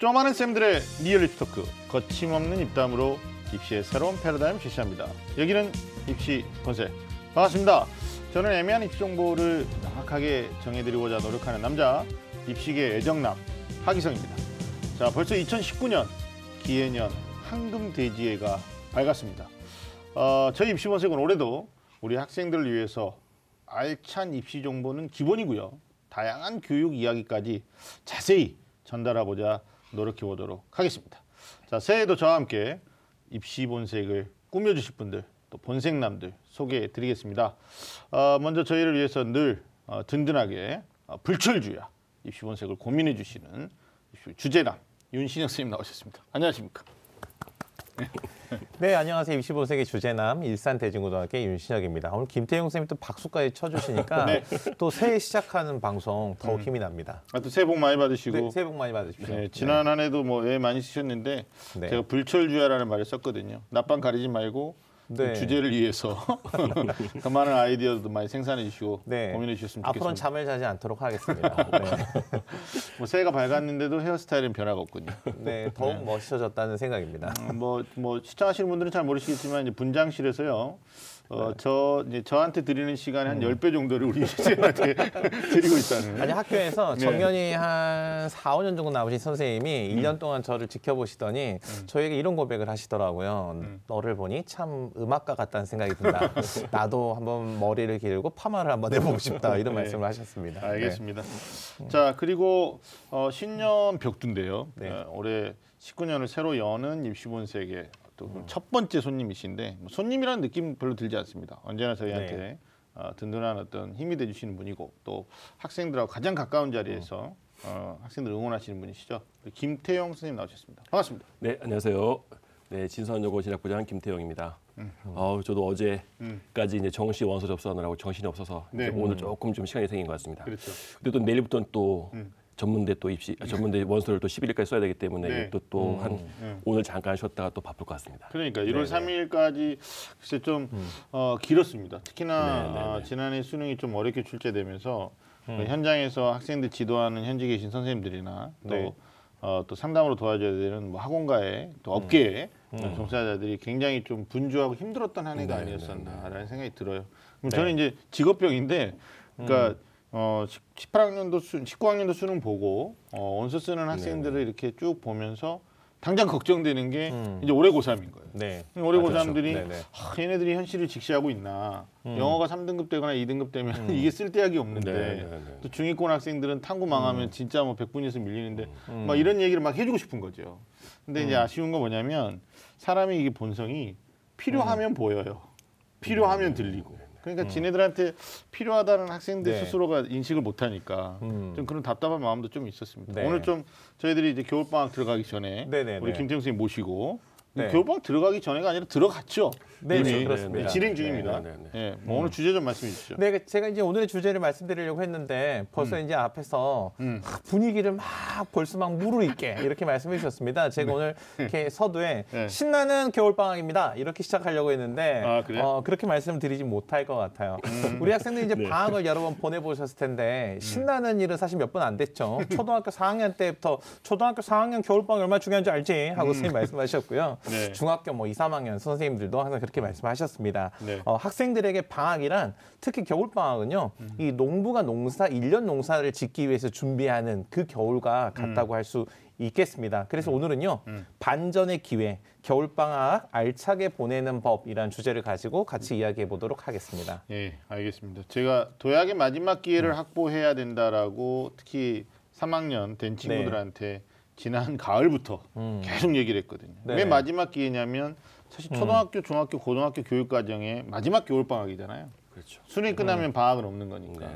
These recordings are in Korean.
좀 아는 쌤들의 리얼 입시 토크 거침없는 입담으로 입시의 새로운 패러다임 제시합니다. 여기는 입시 본색 반갑습니다. 저는 애매한 입시 정보를 정확하게 정해드리고자 노력하는 남자 입시계 애정남 하기성입니다. 자 벌써 2019년 기해년 황금돼지해가 밝았습니다. 어, 저희 입시 본색은 올해도 우리 학생들을 위해서 알찬 입시 정보는 기본이고요. 다양한 교육 이야기까지 자세히 전달하고자 노력해 보도록 하겠습니다. 자, 새해에도 저와 함께 입시 본색을 꾸며주실 분들, 또 본색남들 소개해 드리겠습니다. 어, 먼저 저희를 위해서 늘 어, 든든하게 어, 불철주야 입시 본색을 고민해 주시는 주제남 윤신영 선생님 나오셨습니다. 안녕하십니까? 네, 안녕하세요. 25세기 주제남 일산대중고등학교 윤신혁입니다. 오늘 김태용 선생님이 또 박수까지 쳐주시니까 네. 또 새해 시작하는 방송 더욱 음. 힘이 납니다. 아, 또 새해 복 많이 받으시고 네, 새해 복 많이 받으십시오. 네, 지난 한 해도 뭐 애 많이 쓰셨는데 네. 제가 불철주야라는 말을 썼거든요. 낮밤 가리지 말고 네. 주제를 위해서 더 많은 아이디어도 많이 생산해 주시고 네. 고민해 주셨으면 앞으로는 좋겠습니다. 잠을 자지 않도록 하겠습니다. 네, 뭐 새해가 밝았는데도 헤어스타일은 변화가 없군요. 네, 더욱 멋있어졌다는 생각입니다. 뭐뭐 뭐 시청하시는 분들은 잘 모르시겠지만 이제 분장실에서요. 네. 어, 저 이제 저한테 드리는 시간이 한 10배 정도를 우리 선생님한테 드리고 있다는. 음. 아니 학교에서 네. 정년이 한 4, 5년 정도 남으신 선생님이 음. 1년 동안 저를 지켜보시더니 저에게 이런 고백을 하시더라고요. 음. 너를 보니 참 음악가 같다는 생각이 든다. 나도 한번 머리를 기르고 파마를 한번 해보고 싶다. 이런 네. 말씀을 하셨습니다. 알겠습니다. 자 그리고 어, 신년 벽두인데요. 네. 어, 올해 19년을 새로 여는 입시본색의 또 첫 번째 손님이신데 뭐 손님이라는 느낌 별로 들지 않습니다. 언제나 저희한테 네. 어, 든든한 어떤 힘이 돼주시는 분이고 또 학생들하고 가장 가까운 자리에서 어, 학생들 응원하시는 분이시죠. 김태영 선생님 나오셨습니다. 반갑습니다. 네, 안녕하세요. 네, 진선여고 진학부장 김태영입니다. 아우, 저도 어제까지 이제 정시 원서 접수하느라고 정신이 없어서 네. 이제 오늘 조금 좀 시간이 생긴 것 같습니다. 그렇죠. 근데 또 내일부터는 또 전문대 또 입시, 아, 전문대 원서를 또 11일까지 써야 되기 때문에 네. 또또한 음. 오늘 잠깐 쉬었다가 또 바쁠 것 같습니다. 그러니까 1월 네네. 3일까지 글쎄 좀 어, 길었습니다. 특히나. 어, 지난해 수능이 좀 어렵게 출제되면서 음. 그 현장에서 학생들 지도하는 현지 계신 선생님들이나 또, 네. 어, 또 상담으로 도와줘야 되는 뭐 학원가에 또 업계에 어, 종사자들이 굉장히 좀 분주하고 힘들었던 한 해가. 아니었었나라는 생각이 들어요. 그럼 네. 저는 이제 직업병인데 그러니까 어, 18학년도 수, 19학년도 수능 보고 어, 원서 쓰는 학생들을 이렇게 쭉 보면서 당장 걱정되는 게 음. 이제 올해 고3인 거예요. 네. 올해 아, 그렇죠. 고3들이 네네. 하, 얘네들이 현실을 직시하고 있나 음. 영어가 3등급 되거나 2등급 되면 이게 쓸데약이 없는데 네, 네, 네. 또 중위권 학생들은 탐구 망하면 음. 진짜 뭐 100분위에서 밀리는데 막 이런 얘기를 막 해주고 싶은 거죠. 근데 음. 이제 아쉬운 건 뭐냐면 사람의 이게 본성이 음. 필요하면 보여요. 필요하면 들리고. 그러니까 지네들한테 필요하다는 학생들 네. 스스로가 인식을 못하니까 음. 좀 그런 답답한 마음도 좀 있었습니다. 네. 오늘 좀 저희들이 이제 겨울방학 들어가기 전에 네네네. 우리 김태형 선생님 모시고 네. 겨울방학 들어가기 전에가 아니라 들어갔죠. 네. 네, 그렇습니다. 진행 중입니다. 네, 네, 네. 예, 뭐 오늘 주제 좀 말씀해 주시죠. 네, 그 제가 이제 오늘의 주제를 말씀드리려고 했는데 벌써 이제 앞에서 음. 막 분위기를 막 벌써 막 무르익게 이렇게 말씀해 주셨습니다. 제가 오늘 이렇게 서두에 네. 신나는 겨울 방학입니다 이렇게 시작하려고 했는데 아, 그래요? 음. 어, 그렇게 말씀드리지 못할 것 같아요. 우리 학생들이 이제 방학을 여러 번 보내보셨을 텐데 신나는 일은 사실 몇 번 안 됐죠. 초등학교 4학년 때부터 초등학교 4학년 겨울 방학 얼마나 중요한지 알지 하고 선생님 말씀하셨고요. 네. 중학교 뭐 2, 3학년 선생님들도 항상 그렇게 말씀하셨습니다. 네. 어, 학생들에게 방학이란 특히 겨울 방학은요. 음. 이 농부가 농사 일년 농사를 짓기 위해서 준비하는 그 겨울과 음. 같다고 할수 있겠습니다. 그래서 오늘은요. 반전의 기회, 겨울 방학 알차게 보내는 법이란 주제를 가지고 같이 이야기해 보도록 하겠습니다. 예, 알겠습니다. 제가 도약의 마지막 음. 기회를 확보해야 된다라고 특히 3학년 된 친구들한테 지난 가을부터 음. 계속 얘기를 했거든요. 네. 왜 마지막 기회냐면 사실 초등학교, 중학교, 고등학교 교육 과정의 마지막 겨울 방학이잖아요. 그렇죠. 수능이 끝나면 방학은 없는 거니까.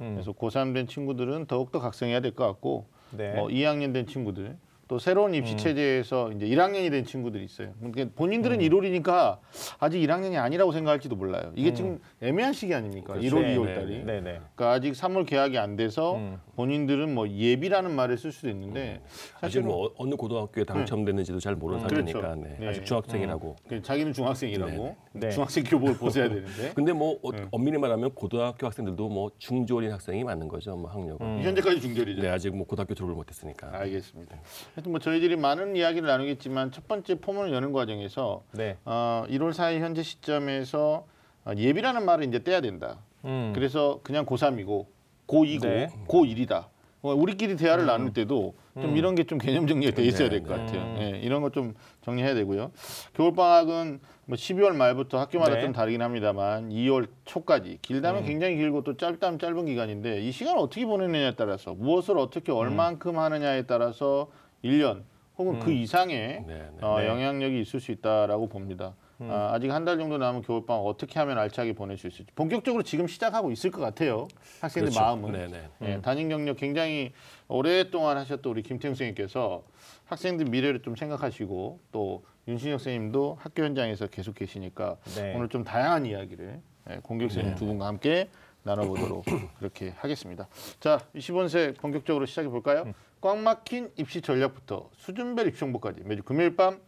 음. 그래서 고3 된 친구들은 더욱더 각성해야 될 것 같고 네. 뭐 2학년 된 친구들 또 새로운 입시 체제에서 이제 1학년이 된 친구들이 있어요. 그러니까 본인들은 1월이니까 아직 1학년이 아니라고 생각할지도 몰라요. 이게 지금 애매한 시기 아닙니까? 1월, 네, 2월 네, 달이. 네, 네. 그러니까 아직 3월 개학이 안 돼서 음. 본인들은 뭐 예비라는 말을 쓸 수도 있는데 사실은 뭐 어- 어느 고등학교에 당첨됐는지도 잘 모르는 그렇죠. 상태니까 네. 네. 아직 중학생이라고. 그 자기는 중학생이라고 네, 네. 중학생 교복을 벗어야 되는데 근데 뭐 어, 엄밀히 말하면 고등학교 학생들도 뭐 중졸인 학생이 맞는 거죠, 뭐 학력은. 음. 현재까지 중결이죠. 네, 아직 뭐 고등학교 졸업을 못했으니까. 알겠습니다. 하여튼 뭐 저희들이 많은 이야기를 나누겠지만 첫 번째 포문을 여는 과정에서 네. 어, 1월 4일 현재 시점에서 어, 예비라는 말을 이제 떼야 된다. 음. 그래서 그냥 고3이고 고2고 네. 고1이다. 어, 우리끼리 대화를 나눌 때도 좀 이런 게 좀 개념 정리가 돼 있어야 네, 될것 네. 같아요. 음. 예, 이런 거 좀 정리해야 되고요. 겨울 방학은 뭐 12월 말부터 학교마다 네. 좀 다르긴 합니다만 2월 초까지 길다면 음. 굉장히 길고 또 짧다면 짧은 기간인데 이 시간을 어떻게 보내느냐에 따라서 무엇을 어떻게 얼만큼 하느냐에 따라서 1년 혹은 그 이상의 네, 네. 어, 네. 영향력이 있을 수 있다라고 봅니다. 아, 아직 한 달 정도 남은 겨울방학 어떻게 하면 알차게 보낼 수 있을지 본격적으로 지금 시작하고 있을 것 같아요. 학생들 그렇죠. 마음은. 네, 네. 예, 담임 경력 굉장히 오랫동안 하셨던 우리 김태형 선생님께서 학생들 미래를 좀 생각하시고 또 윤신혁 선생님도 학교 현장에서 계속 계시니까 네. 오늘 좀 다양한 이야기를 예, 공격 선생님 두 분과 함께 나눠보도록 그렇게 하겠습니다. 자, 20원세 본격적으로 시작해 볼까요? 꽉 막힌 입시 전략부터 수준별 입시 정보까지 매주 금요일 밤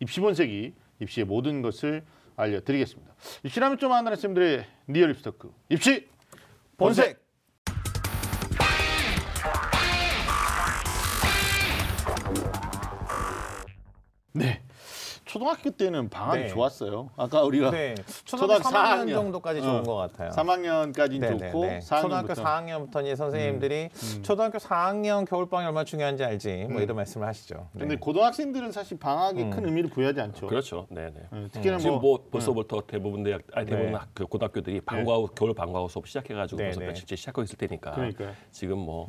입시 본색이 입시의 모든 것을 알려드리겠습니다. 입시라면 좀 아는 학생들의 리얼 입시 토크 입시 본색. 네. 초등학교 때는 방학이 네. 좋았어요. 아까 우리가 네. 초등학교 초등학교 3학년 4학년. 정도까지 어. 좋은 것 같아요. 3학년까지는 네, 좋고 네, 네. 4학년부터 초등학교 4학년부터 이제 선생님들이 초등학교 4학년 겨울방학이 얼마나 중요한지 알지 뭐 이런 말씀을 하시죠. 네. 근데 고등학생들은 사실 방학에 큰 의미를 부여하지 않죠. 그렇죠. 네, 네. 예, 특히나 지금 뭐, 뭐 벌써부터 대부분 대학 아니 대부분 네. 학- 그 고등학교들이 방과 후 겨울 방과 후 수업 시작해가지고 네, 벌써 네. 며칠째 시작하고 있을 테니까 그러니까요. 지금 뭐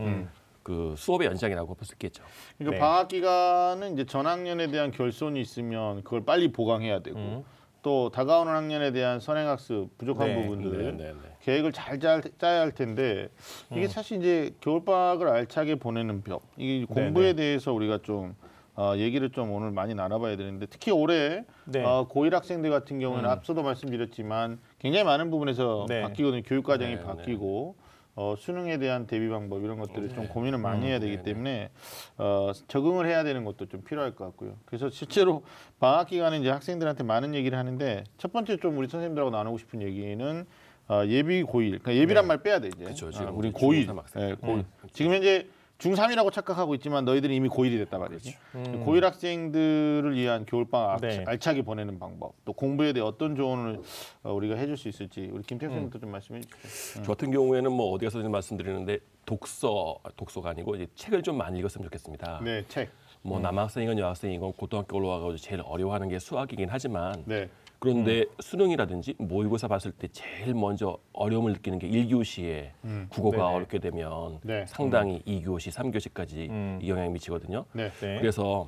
그 수업의 연장이라고 볼 수 있겠죠. 그러니까 네. 방학 기간은 이제 전 학년에 대한 결손이 있으면 그걸 빨리 보강해야 되고 음. 또 다가오는 학년에 대한 선행학습 부족한 네. 부분들을 네, 네, 네. 계획을 잘 짜, 짜야 할 텐데 음. 이게 사실 이제 겨울방학을 알차게 보내는 벽 이게 공부에 네. 대해서 우리가 좀 어, 얘기를 좀 오늘 많이 나눠봐야 되는데 특히 올해 네. 음. 어, 고1 학생들 같은 경우는 앞서도 말씀드렸지만 굉장히 많은 부분에서 네. 바뀌거든요 교육 과정이 네, 네. 바뀌고 어, 수능에 대한 대비 방법 이런 것들을 좀 고민을 많이 음. 해야 되기 네, 네. 때문에 어, 적응을 해야 되는 것도 좀 필요할 것 같고요. 그래서 실제로 방학 기간에 이제 학생들한테 많은 얘기를 하는데 첫 번째 좀 우리 선생님들하고 나누고 싶은 얘기는 어, 예비 고1 그러니까 예비란 말 빼야 돼 이제. 그쵸, 아, 지금 우리 고1 중3 학생. 예, 고1 지금 현재 중3이라고 착각하고 있지만 너희들은 이미 고1이 됐단 말이지. 고1 학생들을 위한 겨울방학 네. 알차게 보내는 방법, 또 공부에 대해 어떤 조언을 어, 우리가 해줄 수 있을지 우리 김태형 선생님도 좀 말씀해 주시죠. 저 같은 경우에는 뭐 어디 가서 말씀드리는데 독서 독서가 아니고 이제 책을 좀 많이 읽었으면 좋겠습니다. 네, 책. 뭐 남학생이건 여학생이건 고등학교 올라와가지고 제일 어려워하는 게 수학이긴 하지만 네. 그런데 수능이라든지 모의고사 봤을 때 제일 먼저 어려움을 느끼는 게 1교시에 국어가 네네. 어렵게 되면 네. 상당히 2교시, 3교시까지 음. 이 영향이 미치거든요. 네. 네. 그래서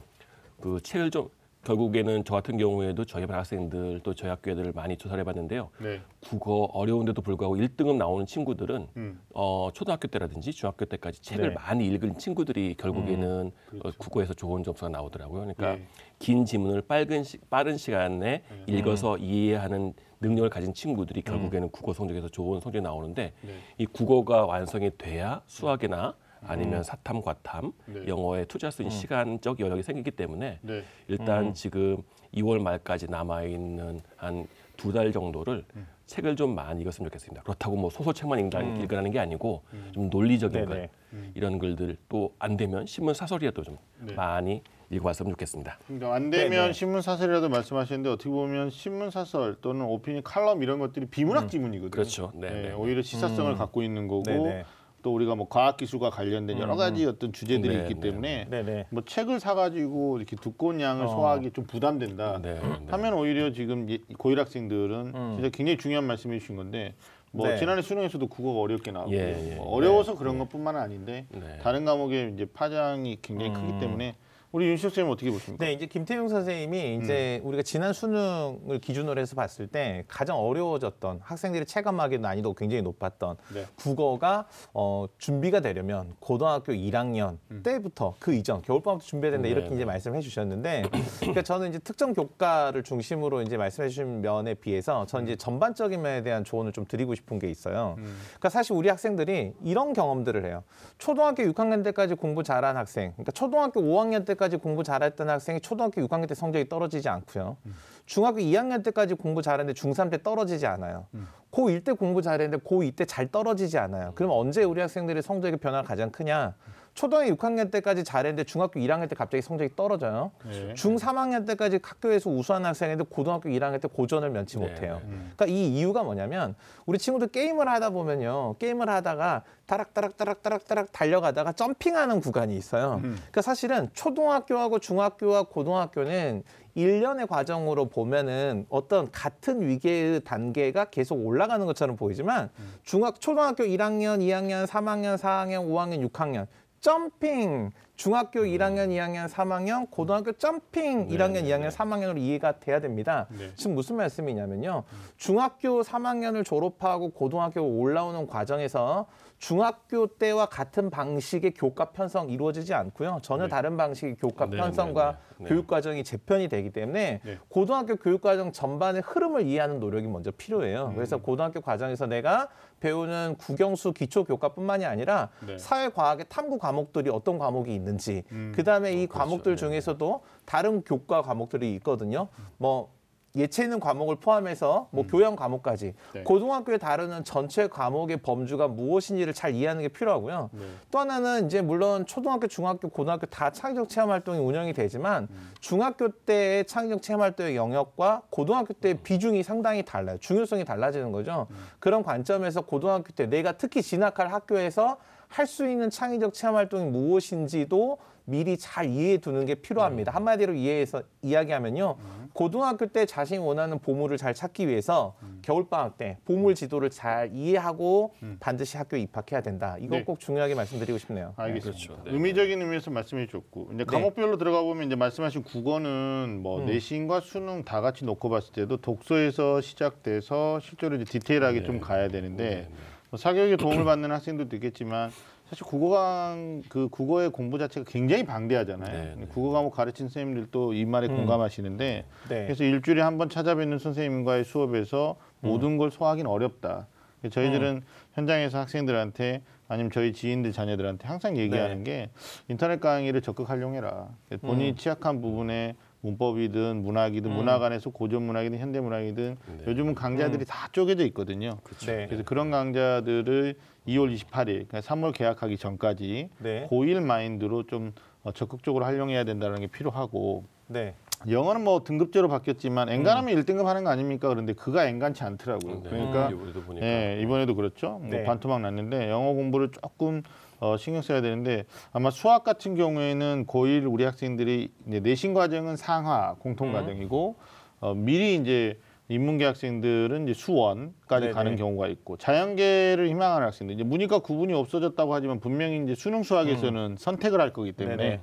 그 책을 좀 결국에는 저 같은 경우에도 저희 반 학생들 또 저희 학교 애들을 많이 조사를 해봤는데요. 네. 국어 어려운데도 불구하고 1등급 나오는 친구들은 음. 어, 초등학교 때라든지 중학교 때까지 책을 네. 많이 읽은 친구들이 결국에는 그렇죠. 어, 국어에서 좋은 점수가 나오더라고요. 그러니까 네. 긴 지문을 빠른, 시, 빠른 시간에 음. 읽어서 이해하는 능력을 가진 친구들이 결국에는 국어 성적에서 좋은 성적이 나오는데 네. 이 국어가 완성이 돼야 수학이나 아니면 사탐, 과탐, 네. 영어에 투자할 수 있는 시간적 여력이 생기기 때문에 네. 일단 지금 2월 말까지 남아 있는 한 두 달 정도를 음. 책을 좀 많이 읽었으면 좋겠습니다. 그렇다고 뭐 소설책만 읽, 음. 읽으라는 게 아니고 좀 논리적인 네네. 글 이런 글들 또 안 되면 신문 사설이라도 좀 네. 많이 읽어봤으면 좋겠습니다. 그러니까 안 되면 네네. 신문 사설이라도 말씀하시는데 어떻게 보면 신문 사설 또는 오피니언 칼럼 이런 것들이 비문학 지문이거든요. 그렇죠. 네, 네, 네. 오히려 시사성을 갖고 있는 거고 네네. 또 우리가 뭐 과학 기술과 관련된 여러 가지 어떤 주제들이 네, 있기 네. 때문에 네네. 뭐 책을 사가지고 이렇게 두꺼운 양을 어. 소화하기 좀 부담된다. 네, 네. 하면 오히려 지금 예- 고일 학생들은 진짜 굉장히 중요한 말씀해 주신 건데 뭐 음. 네. 지난해 수능에서도 국어가 어렵게 나오고 예, 예, 뭐 어려워서 그런 것뿐만 아닌데 네. 다른 과목의 이제 파장이 굉장히 크기 때문에 우리 윤식 선생님 어떻게 보십니까? 네, 이제 김태용 선생님이 이제 우리가 지난 수능을 기준으로 해서 봤을 때 가장 어려워졌던 학생들의 체감하기 난이도가 굉장히 높았던 네. 국어가 어, 준비가 되려면 고등학교 1학년 때부터 그 이전 겨울방학부터 준비해야 된다 이렇게 네, 이제 말씀해 주셨는데 그러니까 저는 이제 특정 교과를 중심으로 이제 말씀해 주신 면에 비해서 저는 이제 전반적인 면에 대한 조언을 좀 드리고 싶은 게 있어요. 그러니까 사실 우리 학생들이 이런 경험들을 해요. 초등학교 6학년 때까지 공부 잘한 학생, 그러니까 초등학교 5학년 때까지 공부 잘했던 학생이 초등학교 6학년 때 성적이 떨어지지 않고요. 중학교 2학년 때까지 공부 잘했는데 중3 때 떨어지지 않아요. 고1 때 공부 잘했는데 고2 때 잘 떨어지지 않아요. 그러면 언제 우리 학생들의 성적의 변화가 가장 크냐? 초등학교 6학년 때까지 잘했는데 중학교 1학년 때 갑자기 성적이 떨어져요. 네. 중 3학년 때까지 학교에서 우수한 학생인데 고등학교 1학년 때 고전을 면치 네, 못해요. 네, 그러니까 이 이유가 뭐냐면 우리 친구들 게임을 하다 보면요. 게임을 하다가 따락따락따락따락따락 달려가다가 점핑하는 구간이 있어요. 그러니까 사실은 초등학교하고 중학교와 고등학교는 일련의 과정으로 보면은 어떤 같은 위계의 단계가 계속 올라가는 것처럼 보이지만 중학 초등학교 1학년, 2학년, 3학년, 4학년, 5학년, 6학년 점핑 중학교 1학년, 2학년, 3학년, 고등학교 점핑 1학년, 2학년, 3학년으로 이해가 돼야 됩니다. 네. 지금 무슨 말씀이냐면요. 중학교 3학년을 졸업하고 고등학교 올라오는 과정에서 중학교 때와 같은 방식의 교과 편성 이루어지지 않고요. 전혀 네. 다른 방식의 교과 네, 편성과 네, 네, 네. 교육 과정이 재편이 되기 때문에 네. 고등학교 교육 과정 전반의 흐름을 이해하는 노력이 먼저 필요해요. 음. 그래서 고등학교 과정에서 내가 배우는 국영수 기초 교과뿐만이 아니라 네. 사회 과학의 탐구 과목들이 어떤 과목이 있는지 음. 그다음에 이 그렇죠. 과목들 네. 중에서도 다른 교과 과목들이 있거든요. 뭐 예체능 과목을 포함해서 뭐 교양 과목까지 음. 네. 고등학교에 다루는 전체 과목의 범주가 무엇인지를 잘 이해하는 게 필요하고요. 네. 또 하나는 이제 물론 초등학교, 중학교, 고등학교 다 창의적 체험 활동이 운영이 되지만 중학교 때의 창의적 체험 활동의 영역과 고등학교 때의 비중이 상당히 달라요. 중요성이 달라지는 거죠. 그런 관점에서 고등학교 때 내가 특히 진학할 학교에서 할 수 있는 창의적 체험 활동이 무엇인지도 미리 잘 이해해 두는 게 필요합니다. 한마디로 이해해서 이야기하면요. 고등학교 때 자신이 원하는 보물을 잘 찾기 위해서 겨울방학 때 보물 지도를 잘 이해하고 반드시 학교에 입학해야 된다. 이거 네. 꼭 중요하게 말씀드리고 싶네요. 알겠습니다. 그렇죠. 네. 의미적인 의미에서 말씀해 주셨고 이제 네. 과목별로 들어가 보면 이제 말씀하신 국어는 뭐 음. 내신과 수능 다 같이 놓고 봤을 때도 독서에서 시작돼서 실제로 이제 디테일하게 좀 가야 되는데 뭐 사교육에 도움을 받는 학생들도 있겠지만 사실 국어강 그 국어의 공부 자체가 굉장히 방대하잖아요. 네, 네. 국어 과목 가르친 선생님들도 이 말에 음. 공감하시는데 네. 그래서 일주일에 한 번 찾아뵙는 선생님과의 수업에서 음. 모든 걸 소화하기는 어렵다. 저희들은 현장에서 학생들한테 아니면 저희 지인들 자녀들한테 항상 얘기하는 게 인터넷 강의를 적극 활용해라. 본인이 음. 취약한 부분에 문법이든 문학이든 문학 안에서 고전 문학이든 현대 문학이든 네. 요즘은 강좌들이 다 쪼개져 있거든요. 네. 그래서 그런 강좌들을 2월 28일, 그러니까 3월 개학하기 전까지 네. 고1 마인드로 좀 어, 적극적으로 활용해야 된다는 게 필요하고 네. 영어는 뭐 등급제로 바뀌었지만 엔간하면 1등급 하는 거 아닙니까? 그런데 그가 엔간치 않더라고요. 네. 그러니까 이번에도 보니까 예, 이번에도 그렇죠. 뭐 네. 반토막 났는데 영어 공부를 조금 어, 신경 써야 되는데 아마 수학 같은 경우에는 고1 우리 학생들이 이제 내신 과정은 상하 공통 음. 과정이고 어, 미리 이제 인문계 학생들은 이제 수원까지 네네. 가는 경우가 있고 자연계를 희망하는 학생들 이제 문이과 구분이 없어졌다고 하지만 분명히 이제 수능 수학에서는 선택을 할 거기 때문에 음. 네네.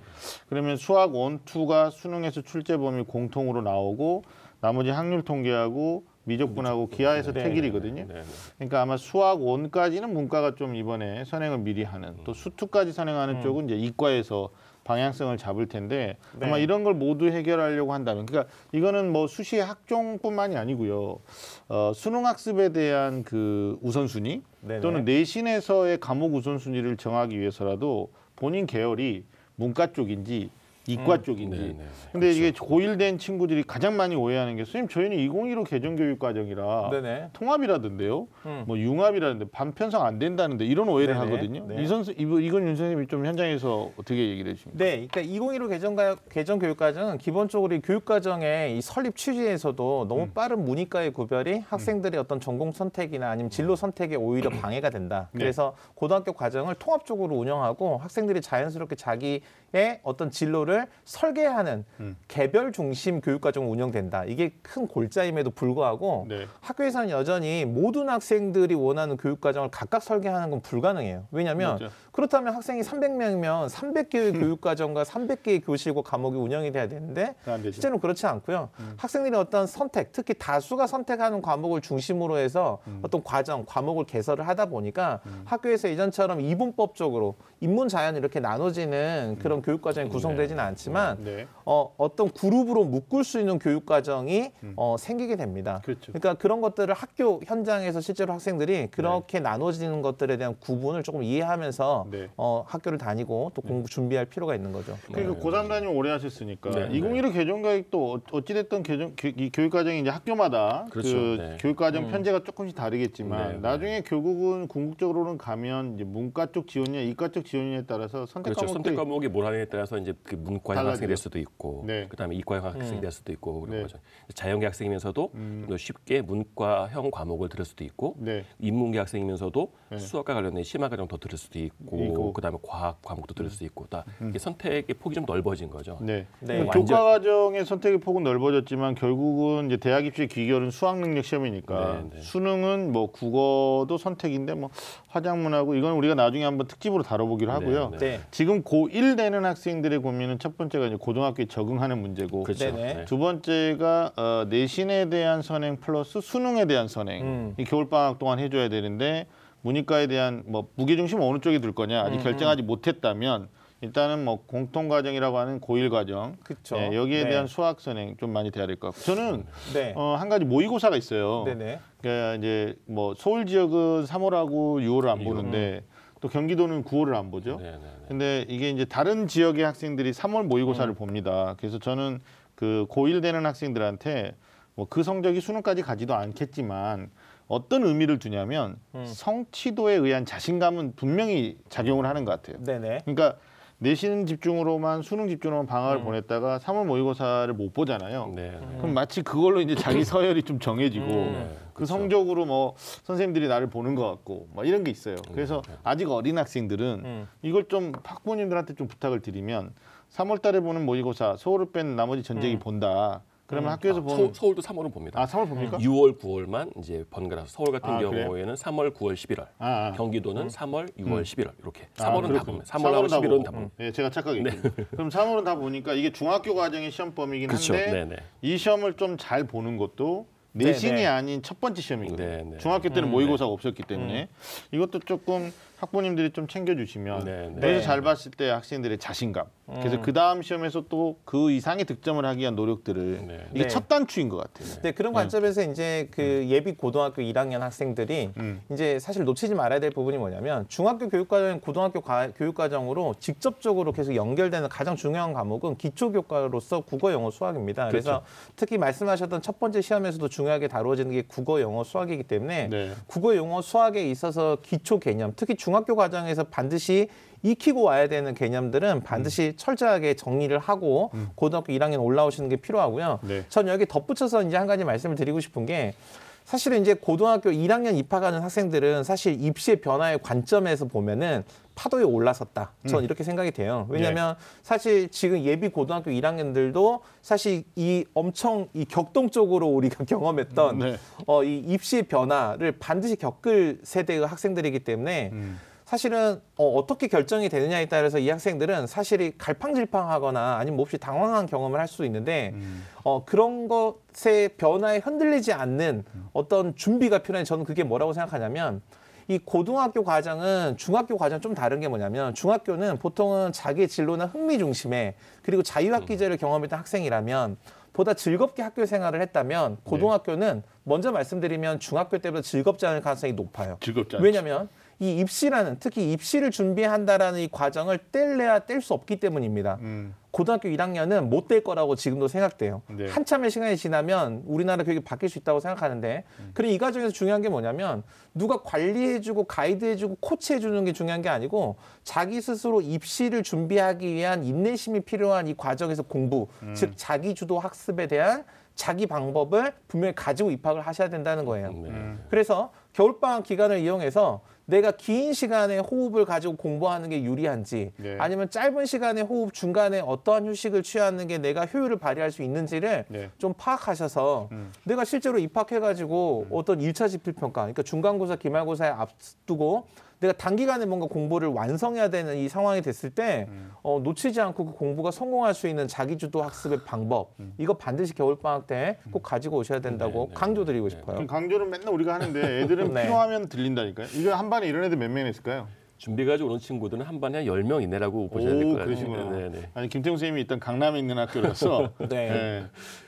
그러면 수학 원, 투가 수능에서 출제 범위 공통으로 나오고 나머지 확률 통계하고 미적분하고 기하에서 네. 택일이거든요. 네, 네. 그러니까 아마 수학 원까지는 문과가 좀 이번에 선행을 미리 하는 또 수투까지 선행하는 음. 쪽은 이제 이과에서 방향성을 잡을 텐데 네. 아마 이런 걸 모두 해결하려고 한다면 그러니까 이거는 뭐 수시 학종뿐만이 아니고요. 어, 수능 학습에 대한 그 우선순위. 또는 내신에서의 과목 우선순위를 정하기 위해서라도 본인 계열이 문과 쪽인지 이과 음. 쪽인지 네, 네. 근데 이게 고1 된 친구들이 가장 많이 오해하는 게 선생님 저희는 2015 개정교육 과정이라 네네. 통합이라던데요. 음. 뭐 융합이라는데 반편성 안 된다는데 이런 오해를 네네. 하거든요. 네. 이 선수 이건 윤 선생님이 좀 현장에서 어떻게 얘기를 해 주십니까? 네, 그러니까 2015 개정 개정 교육 과정은 기본적으로 이 교육 과정의 이 설립 취지에서도 너무 빠른 문이과의 구별이 학생들의 어떤 전공 선택이나 아니면 진로 선택에 오히려 방해가 된다. 네. 그래서 고등학교 과정을 통합적으로 운영하고 학생들이 자연스럽게 자기 의 어떤 진로를 설계하는 음. 개별 중심 교육 과정을 운영된다. 이게 큰 골자임에도 불구하고 네. 학교에서는 여전히 모든 학생들이 원하는 교육 과정을 각각 설계하는 건 불가능해요. 왜냐하면 맞죠. 그렇다면 학생이 300명이면 300개의 교육 과정과 300개의 교실과 과목이 운영이 돼야 되는데 안 되죠. 실제로는 그렇지 않고요. 학생들이 어떤 선택, 특히 다수가 선택하는 과목을 중심으로 해서 어떤 과정, 과목을 개설을 하다 보니까 학교에서 예전처럼 이분법적으로 인문 자연 이렇게 나눠지는 그런 교육 과정이 구성되지는 않지만 네. 어, 어떤 그룹으로 묶을 수 있는 교육 과정이 어, 생기게 됩니다. 음. 그렇죠. 러니까 그런 것들을 학교 현장에서 실제로 학생들이 그렇게 나눠지는 것들에 대한 구분을 조금 이해하면서 네. 어, 학교를 다니고 또 공부 준비할 필요가 있는 거죠. 그러니까 고3 담임 오래 하셨으니까 네, 2015 개정가액도 어- 어찌 됐든 개정 교, 이 교육 과정이 이제 학교마다 그 그렇죠. 네. 교육 과정 편제가 조금씩 다르겠지만 네, 네. 나중에 결국은 궁극적으로는 가면 이제 문과 쪽 지원이냐 이과 쪽 지원이냐에 따라서 선택 그렇죠. 선택 과목이 뭘 하느냐에 따라서 이제 그 문과형 달라지죠. 학생이 될 수도 있고, 네. 그다음에 이과형 학생이 될 수도 있고 그런 네. 음. 거죠. 자연계 학생이면서도 좀더 쉽게 문과형 과목을 들을 수도 있고, 네. 인문계 학생이면서도 수학과 관련된 심화 과정 더 들을 수도 있고, 있고. 음. 그다음에 과학 과목도 들을 수 있고, 다 이게 선택의 폭이 좀 넓어진 거죠. 네. 네. 그 완전- 교과 과정의 선택의 폭은 넓어졌지만 결국은 이제 대학 입시 기결은 수학 능력 시험이니까 네, 네. 수능은 뭐 국어도 선택인데 뭐 화작문하고 이건 우리가 나중에 한번 특집으로 다뤄보기로 하고요. 네. 네. 지금 고1 되는 학생들의 고민은 첫 번째가 이제 고등학교에 적응하는 문제고 그렇죠. 네네. 네. 두 번째가 어, 내신에 대한 선행 플러스 수능에 대한 선행. 음. 이 겨울 방학 동안 해줘야 되는데 문이과에 대한 뭐 무게 중심 어느 쪽에 둘 거냐 음, 아직 결정하지 못했다면 일단은 뭐 공통 과정이라고 하는 고1 과정. 그쵸. 예, 여기에 네. 대한 수학 선행 좀 많이 돼야 될 것 같고 저는 네. 어, 한 가지 모의고사가 있어요. 네네. 그러니까 이제 뭐 서울 지역은 3월하고 6월을 안. 보는데 또 경기도는 9월을 안 보죠. 네, 네, 네. 근데 이게 이제 다른 지역의 학생들이 3월 모의고사를 봅니다. 그래서 저는 그 고1 되는 학생들한테 뭐 그 성적이 수능까지 가지도 않겠지만 어떤 의미를 두냐면 성취도에 의한 자신감은 분명히 작용을 하는 것 같아요. 네네. 그러니까 내신 집중으로만 수능 집중으로만 방학을 보냈다가 3월 모의고사를 못 보잖아요. 네, 네. 그럼 마치 그걸로 이제 자기 서열이 좀 정해지고 네, 그 성적으로 뭐 선생님들이 나를 보는 것 같고 뭐 이런 게 있어요. 그래서 아직 어린 학생들은 음. 이걸 좀 학부모님들한테 좀 부탁을 드리면 3월 달에 보는 모의고사 서울을 뺀 나머지 전쟁이 본다. 그러면 학교에서 아, 보는 서, 울 도 3월은 봅니다. 아 3월 봅니까? 6월, 9월만 이제 번갈아서 서울 같은 아? 경우에는 3월, 9월, 11월. 아, 아. 경기도는 3월, 6월, 11월 이렇게. 아, 3월은 다 그렇군요. 봅니다. 3월하고 11월은 보고. 다 봅니다. 예, 제가 착각했군요. 그럼 3월은 다 보니까 이게 중학교 과정의 시험 범위긴 그렇죠. 한데 네, 네. 이 시험을 좀 잘 보는 것도 내신이 네, 네. 아닌 첫 번째 시험이거든요. 네, 네. 중학교 때는 모의고사가 없었기 때문에 이것도 조금 학부모님들이 좀 챙겨주시면 네, 네. 그래서 네. 잘 봤을 때 학생들의 자신감. 그래서 그 다음 시험에서 또 그 이상의 득점을 하기 위한 노력들을 네. 이게 네. 첫 단추인 것 같아요. 네, 그런 관점에서 이제 그 예비 고등학교 1학년 학생들이 음. 이제 사실 놓치지 말아야 될 부분이 뭐냐면 중학교 교육과정, 고등학교 과- 교육과정으로 직접적으로 계속 연결되는 가장 중요한 과목은 기초교과로서 국어, 영어, 수학입니다. 그래서 특히 말씀하셨던 첫 번째 시험에서도 중요하게 다루어지는 게 국어, 영어, 수학이기 때문에 네. 국어, 영어, 수학에 있어서 기초 개념, 특히 중 학교 과정에서 반드시 익히고 와야 되는 개념들은 반드시 음. 철저하게 정리를 하고 고등학교 1학년 올라오시는 게 필요하고요. 네. 전 여기 덧붙여서 이제 한 가지 말씀을 드리고 싶은 게 사실은 이제 고등학교 1학년 입학하는 학생들은 사실 입시의 변화의 관점에서 보면은 파도에 올라섰다. 전 음. 이렇게 생각이 돼요. 네. 왜냐하면 사실 지금 예비 고등학교 1학년들도 사실 이 엄청 이 격동적으로 우리가 경험했던 네. 어, 이 입시의 변화를 반드시 겪을 세대의 학생들이기 때문에 음. 사실은 어, 떻게 결정이 되느냐에 따라서 이 학생들은 사실이 갈팡질팡하거나 아니면 몹시 당황한 경험을 할 수도 있는데 어, 그런 것의 변화에 흔들리지 않는 어떤 준비가 필요해. 저는 그게 뭐라고 생각하냐면 이 고등학교 과정은 중학교 과정 좀 다른 게 뭐냐면 중학교는 보통은 자기의 진로나 흥미 중심에 그리고 자유학기제를 경험했던 학생이라면 보다 즐겁게 학교 생활을 했다면 고등학교는 먼저 말씀드리면 중학교 때보다 즐겁지 않을 가능성이 높아요. 즐겁지 않죠. 왜냐하면 이 입시라는 특히 입시를 준비한다라는 이 과정을 뗄래야 뗄 수 없기 때문입니다. 음. 고등학교 1학년은 못 될 거라고 지금도 생각돼요. 네. 한참의 시간이 지나면 우리나라 교육이 바뀔 수 있다고 생각하는데 그리고 이 과정에서 중요한 게 뭐냐면 누가 관리해주고 가이드해주고 코치해주는 게 중요한 게 아니고 자기 스스로 입시를 준비하기 위한 인내심이 필요한 이 과정에서 공부 즉 자기 주도 학습에 대한 자기 방법을 분명히 가지고 입학을 하셔야 된다는 거예요. 네. 그래서 겨울방학 기간을 이용해서 내가 긴 시간에 호흡을 가지고 공부하는 게 유리한지 네. 아니면 짧은 시간에 호흡 중간에 어떠한 휴식을 취하는 게 내가 효율을 발휘할 수 있는지를 네. 좀 파악하셔서 내가 실제로 입학해가지고 어떤 일차 지필평가 그러니까 중간고사 기말고사에 앞두고 내가 단기간에 뭔가 공부를 완성해야 되는 이 상황이 됐을 때 어, 놓치지 않고 그 공부가 성공할 수 있는 자기주도 학습의 방법 이거 반드시 겨울 방학 때 꼭 가지고 오셔야 된다고 네, 네, 강조드리고 네. 싶어요. 그럼 강조는 맨날 우리가 하는데 애들은 네. 필요하면 들린다니까요. 이거 한 반에 이런 애들 몇 명 있을까요? 준비해가지고 오는 친구들은 한 반에 한 10명 이내라고 보셔야 될 오, 것 같아요. 네, 네. 아니 김태형 선생님이 일단 강남에 있는 학교라서. 네. 네.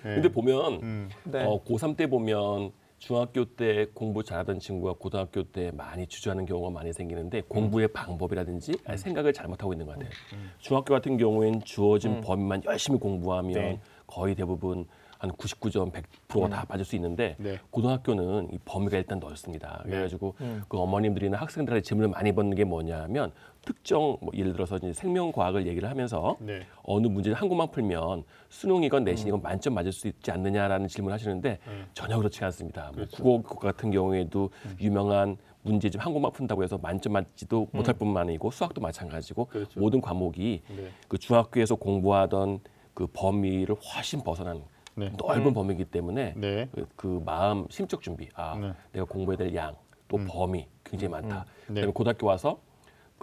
네. 근데 보면 음. 네. 어, 고3 때 보면 중학교 때 공부 잘하던 친구가 고등학교 때 많이 주저하는 경우가 많이 생기는데 공부의 방법이라든지 아니, 생각을 잘못하고 있는 것 같아요. 중학교 같은 경우엔 주어진 범위만 열심히 공부하면 네. 거의 대부분 한 99점, 100%가 다 빠질 수 있는데 네. 고등학교는 이 범위가 일단 넓습니다. 그래가지고 그 어머님들이나 학생들한테 질문을 많이 받는 게 뭐냐면 특정 뭐 예를 들어서 이제 생명과학을 얘기를 하면서 네. 어느 문제를 한 곳만 풀면 수능이건 내신이건 만점 맞을 수 있지 않느냐라는 질문을 하시는데 전혀 그렇지 않습니다. 뭐 국어 같은 경우에도 유명한 문제집 한 곳만 푼다고 해서 만점 맞지도 못할 뿐만 아니고 수학도 마찬가지고 그렇죠. 모든 과목이 네. 그 중학교에서 공부하던 그 범위를 훨씬 벗어난 네. 넓은 범위이기 때문에 네. 그, 그 마음 심적 준비 아 네. 내가 공부해야 될 양 또 범위 굉장히 많다 네. 그다음에 고등학교 와서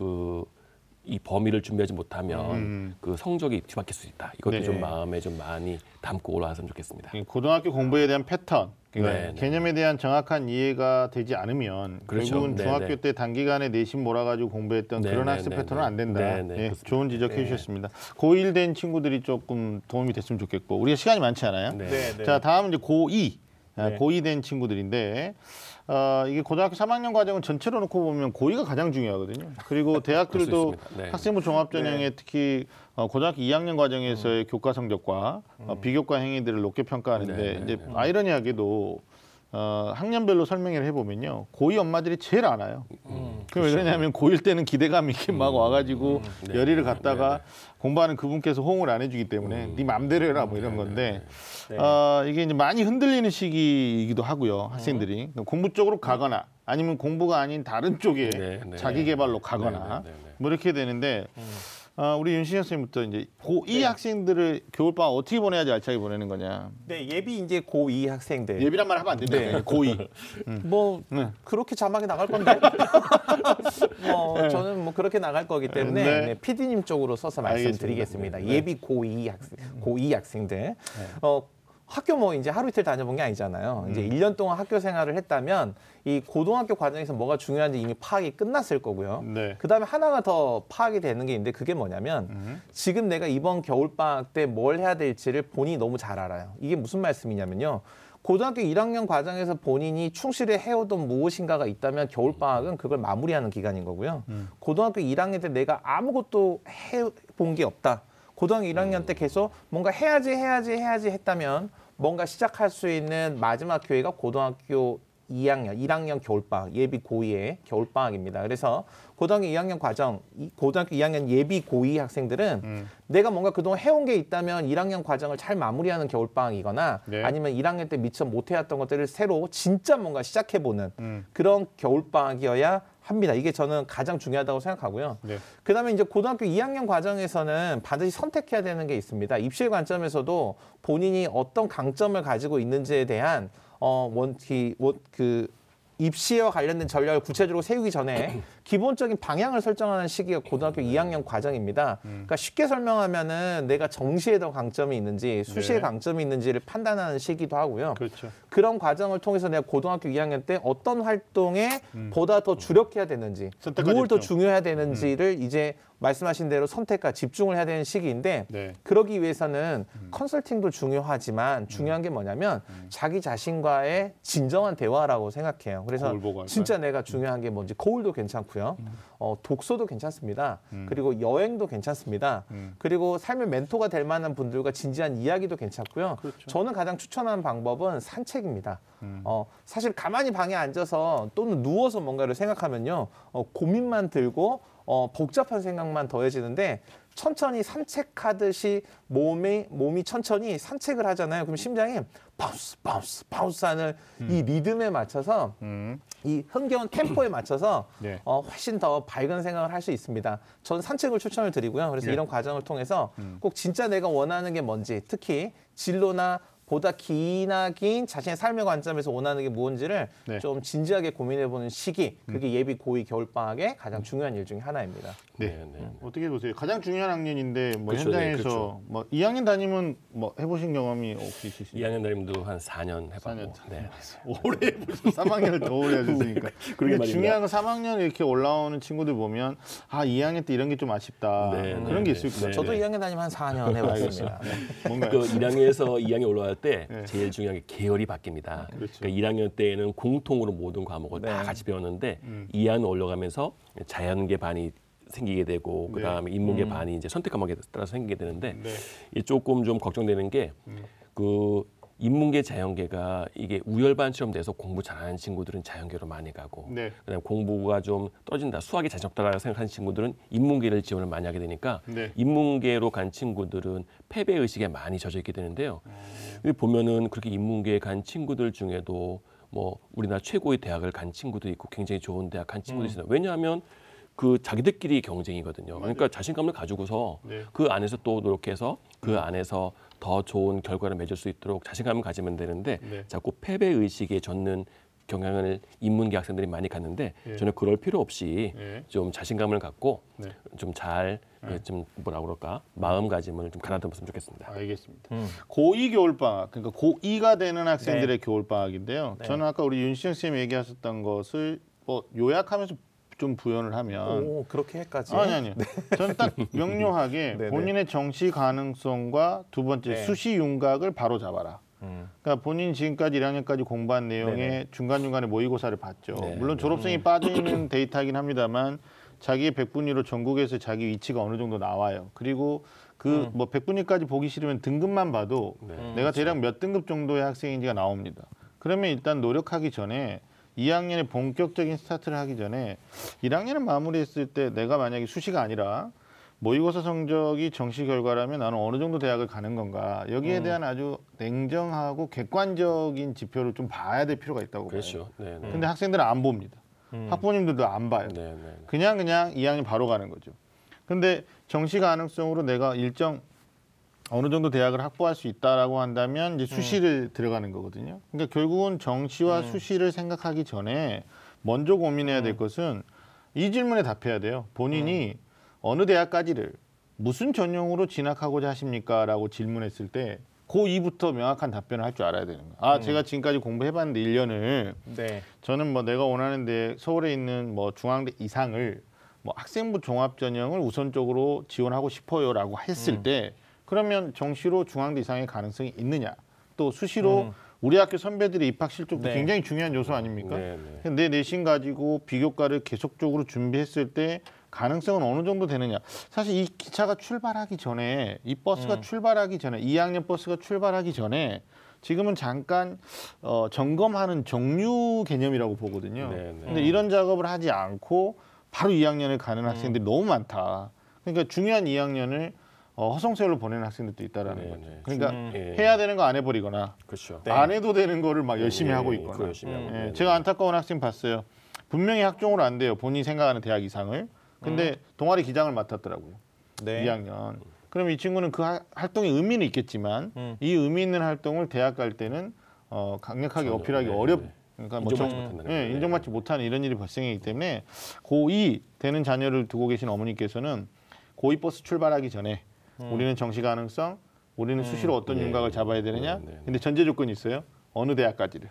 그 이 범위를 준비하지 못하면 음. 그 성적이 뒤바뀔 수 있다 이것도 네. 좀 마음에 좀 많이 담고 올라왔으면 좋겠습니다 이 고등학교 공부에 대한 패턴, 그러니까 네, 네. 개념에 대한 정확한 이해가 되지 않으면 그렇죠. 결국은 네, 중학교 네. 때 단기간에 내신 몰아가지고 공부했던 네, 그런 네, 학습 네, 패턴은 네. 안 된다. 네, 네, 예. 좋은 지적해 네. 주셨습니다. 고1 된 친구들이 조금 도움이 됐으면 좋겠고 우리가 시간이 많지 않아요. 네. 네, 네. 자 다음은 이제 고2 아, 네. 고2 된 친구들인데 어, 이게 고등학교 3학년 과정은 전체로 놓고 보면 고2가 가장 중요하거든요. 그리고 대학들도. 네. 학생부 종합전형에 특히 어, 고등학교 2학년 과정에서의 교과 성적과 어, 비교과 행위들을 높게 평가하는데 네, 네, 이제 네. 아이러니하게도 어, 학년별로 설명을 해보면요. 고2 엄마들이 제일 안 와요. 음, 그게 왜 그러냐면 고1 때는 기대감 있게 막 와가지고 네, 열의를 네, 갖다가 네, 공부하는 그분께서 호응을 안 해주기 때문에 네 맘대로 해라 뭐 이런 건데 네. 어, 이게 이제 많이 흔들리는 시기이기도 하고요 학생들이. 그러니까 공부 쪽으로 가거나 아니면 공부가 아닌 다른 쪽에 네, 네. 자기 개발로 가거나 네, 네, 네, 네. 뭐 이렇게 되는데 어, 우리 윤신혁 선생님부터 이제 고2 학생들을 겨울방학 어떻게 보내야지 알차게 보내는 거냐 네, 예비 이제 고2 학생들. 예비란 말 하면 안 됩니다 네. 고2 뭐 네. 그렇게 자막이 나갈 건데. 뭐 저는 뭐 그렇게 나갈 거기 때문에 네. 네, PD님 쪽으로 써서 말씀드리겠습니다. 네. 예비 고2 학생, 고2 학생들. 어 학교 뭐 이제 하루 이틀 다녀본 게 아니잖아요. 이제 음. 일년 동안 학교 생활을 했다면 이 고등학교 과정에서 뭐가 중요한지 이미 파악이 끝났을 거고요. 네. 그다음에 하나가 더 파악이 되는 게 있는데 그게 뭐냐면 음. 지금 내가 이번 겨울 방학 때 뭘 해야 될지를 본인이 너무 잘 알아요. 이게 무슨 말씀이냐면요. 고등학교 1학년 과정에서 본인이 충실히 해오던 무엇인가가 있다면 겨울 방학은 그걸 마무리하는 기간인 거고요. 고등학교 1학년 때 내가 아무것도 해본 게 없다. 고등학교 1학년 때 계속 뭔가 해야지 해야지 해야지 했다면 뭔가 시작할 수 있는 마지막 기회가 고등학교 2학년, 1학년 겨울방학, 예비 고2의 겨울방학입니다. 그래서 고등학교 2학년 과정, 이- 고등학교 2학년 예비 고2 학생들은 내가 뭔가 그동안 해온 게 있다면 1학년 과정을 잘 마무리하는 겨울방학이거나 네. 아니면 1학년 때 미처 못 해왔던 것들을 새로 진짜 뭔가 시작해보는 음. 그런 겨울방학이어야 합니다. 이게 저는 가장 중요하다고 생각하고요. 네. 그다음에 이제 고등학교 2학년 과정에서는 반드시 선택해야 되는 게 있습니다. 입시의 관점에서도 본인이 어떤 강점을 가지고 있는지에 대한 어 원기 원그 입시와 관련된 전략을 구체적으로 세우기 전에 기본적인 방향을 설정하는 시기가 고등학교 2학년 과정입니다. 그러니까 쉽게 설명하면은 내가 정시에 더 강점이 있는지 수시에 네. 강점이 있는지를 판단하는 시기도 하고요. 그렇죠 그런 과정을 통해서 내가 고등학교 2학년 때 어떤 활동에 보다 더 주력해야 되는지, 음. 무엇 더. 중요해야 되는지를 이제 말씀하신 대로 선택과 집중을 해야 되는 시기인데 네. 그러기 위해서는 컨설팅도 중요하지만 중요한 게 뭐냐면 음. 자기 자신과의 진정한 대화라고 생각해요. 그래서? 진짜 내가 중요한 게 뭔지 거울도 괜찮고요. 어, 독서도 괜찮습니다. 그리고 여행도 괜찮습니다. 음. 그리고 삶의 멘토가 될 만한 분들과 진지한 이야기도 괜찮고요. 그렇죠. 저는 가장 추천하는 방법은 산책입니다. 음. 어, 사실 가만히 방에 앉아서 또는 누워서 뭔가를 생각하면요. 어, 고민만 들고 어, 복잡한 생각만 더해지는데 천천히 산책하듯이 몸이 몸이 천천히 산책을 하잖아요. 그럼 심장이 bounce bounce bounce 하는 이 리듬에 맞춰서 음. 이 흥겨운 템포에 맞춰서 네. 어, 훨씬 더 밝은 생각을 할 수 있습니다. 저는 산책을 추천을 드리고요. 그래서 네. 이런 과정을 통해서 음. 꼭 진짜 내가 원하는 게 뭔지, 특히 진로나 보다 기나 긴 자신의 삶의 관점에서 원하는 게 무엇인지를 네. 음. 좀 진지하게 고민해보는 시기, 그게 예비 고2 겨울방학의 가장 중요한 일 중에 하나입니다. 네. 네, 네. 어떻게 보세요? 가장 중요한 학년인데 뭐 그렇죠, 네, 현장에서 그렇죠. 뭐 2학년 다니면 뭐 해보신 경험이 혹시 있으신가요? 2학년 다님도 한 4년 해봤고. 4년. 네. 오래 해보셔 3학년을 더 오래 하셨으니까. 그러게 근데 말입니다. 중요한 건 3학년 이렇게 올라오는 친구들 보면 아 2학년 때 이런 게 좀 아쉽다 네, 그런 게 네, 있을 네. 거예요. 저도 2학년 다니면 한 4년 해봤습니다. 네. 뭔가요? 그 1학년에서 2학년 올라갈 때 네. 제일 중요한 게 계열이 바뀝니다. 그렇죠. 그러니까 1학년 때에는 공통으로 모든 과목을 다 네. 같이 배웠는데 음. 2학년 올라가면서 자연계 반이 생기게 되고 네. 그다음에 인문계 반이 이제 선택 과목에 따라서 생기게 되는데 네. 이 조금 좀 걱정되는 게그 인문계 자연계가 이게 우열반처럼 돼서 공부 잘하는 친구들은 자연계로 많이 가고 네. 그다음에 공부가 좀 떨어진다 수학이 자신 없다라고 생각하는 친구들은 인문계를 지원을 많이 하게 되니까 네. 인문계로 간 친구들은 패배 의식에 많이 젖어 있게 되는데요. 근데 보면은 그렇게 인문계에 간 친구들 중에도 뭐 우리나라 최고의 대학을 간 친구도 있고 굉장히 좋은 대학 간 친구도 있어요. 왜냐하면 그 자기들끼리 경쟁이거든요. 그러니까 자신감을 가지고서 네. 그 안에서 또 노력해서 그 안에서 더 좋은 결과를 맺을 수 있도록 자신감을 가지면 되는데 네. 자꾸 패배 의식에 젖는 경향을 인문계 학생들이 많이 갖는데 예. 저는 그럴 필요 없이 예. 좀 자신감을 갖고 네. 좀잘좀 뭐라 그럴까 마음가짐을 좀 가다듬었으면 좋겠습니다. 알겠습니다. 음. 고2 겨울방학, 그러니까 고2가 되는 학생들의 네. 겨울방학인데요. 저는 아까 우리 윤시영 쌤이 얘기하셨던 것을 뭐 요약하면서 좀 부연을 하면 오, 그렇게까지? 아니 아니요. 저는 딱 명료하게 네네. 본인의 정시 가능성과 두 번째 네. 수시 윤곽을 바로 잡아라. 음. 그러니까 본인 지금까지 1학년까지 공부한 내용의 네네. 중간중간에 모의고사를 봤죠. 네. 물론 졸업생이 빠져 있는 데이터이긴 합니다만 자기의 백분위로 전국에서 자기 위치가 어느 정도 나와요. 그리고 그뭐 백분위까지 보기 싫으면 등급만 봐도 네. 내가 대략 몇 등급 정도의 학생인지가 나옵니다. 그러면 일단 노력하기 전에 2학년에 본격적인 스타트를 하기 전에 1학년을 마무리했을 때 내가 만약에 수시가 아니라 모의고사 성적이 정시 결과라면 나는 어느 정도 대학을 가는 건가 여기에 대한 아주 냉정하고 객관적인 지표를 좀 봐야 될 필요가 있다고 봐요. 그렇죠. 네, 네. 근데 학생들은 안 봅니다. 학부모님들도 안 봐요. 네, 네. 그냥 그냥 2학년 바로 가는 거죠. 근데 정시 가능성으로 내가 일정 어느 정도 대학을 확보할 수 있다라고 한다면 이제 수시를 들어가는 거거든요. 그러니까 결국은 정시와 수시를 생각하기 전에 먼저 고민해야 될 것은 이 질문에 답해야 돼요. 본인이 어느 대학까지를 무슨 전형으로 진학하고자 하십니까라고 질문했을 때 고2부터 명확한 답변을 할 줄 알아야 되는 거예요. 아, 제가 지금까지 공부해봤는데 1년을 네. 저는 뭐 내가 원하는 데 서울에 있는 뭐 중앙대 이상을 뭐 학생부 종합 전형을 우선적으로 지원하고 싶어요라고 했을 때 그러면 정시로 중앙대 이상의 가능성이 있느냐 또 수시로 우리 학교 선배들의 입학 실적도 네. 굉장히 중요한 요소 아닙니까? 네, 네. 내 내신 가지고 비교과를 계속적으로 준비했을 때 가능성은 어느 정도 되느냐. 사실 이 기차가 출발하기 전에 이 버스가 음. 출발하기 전에 2학년 버스가 출발하기 전에 지금은 잠깐 어, 점검하는 정류 개념이라고 보거든요. 네, 네. 근데 이런 작업을 하지 않고 바로 2학년을 가는 음. 학생들이 너무 많다. 그러니까 중요한 2학년을 어, 허송세월로 보내는 학생들도 있다라는 네, 거죠. 네. 그러니까 음. 예. 해야 되는 거 안 해버리거나 그렇죠. 네. 안 해도 되는 거를 막 열심히 예, 하고 예, 있거나. 그거 열심히 하고. 예, 네, 네. 제가 안타까운 학생 봤어요. 분명히 학종으로 안 돼요. 본인이 생각하는 대학 이상을. 근데 동아리 기장을 맡았더라고요. 네. 2학년. 그럼 이 친구는 그 하- 활동의 의미는 있겠지만 음. 이 의미 있는 활동을 대학 갈 때는 어, 강력하게 전혀, 어필하기 네, 어렵. 네. 그러니까 뭐 인정받지 정- 못한다는 예, 거예요. 인정받지 못하는 이런 일이 발생하기 때문에 고2 되는 자녀를 두고 계신 어머니께서는 고2 버스 출발하기 전에 우리는 정시 가능성, 우리는 수시로 어떤 네. 윤곽을 잡아야 되느냐. 네, 네, 네. 근데 전제 조건이 있어요. 어느 대학까지를.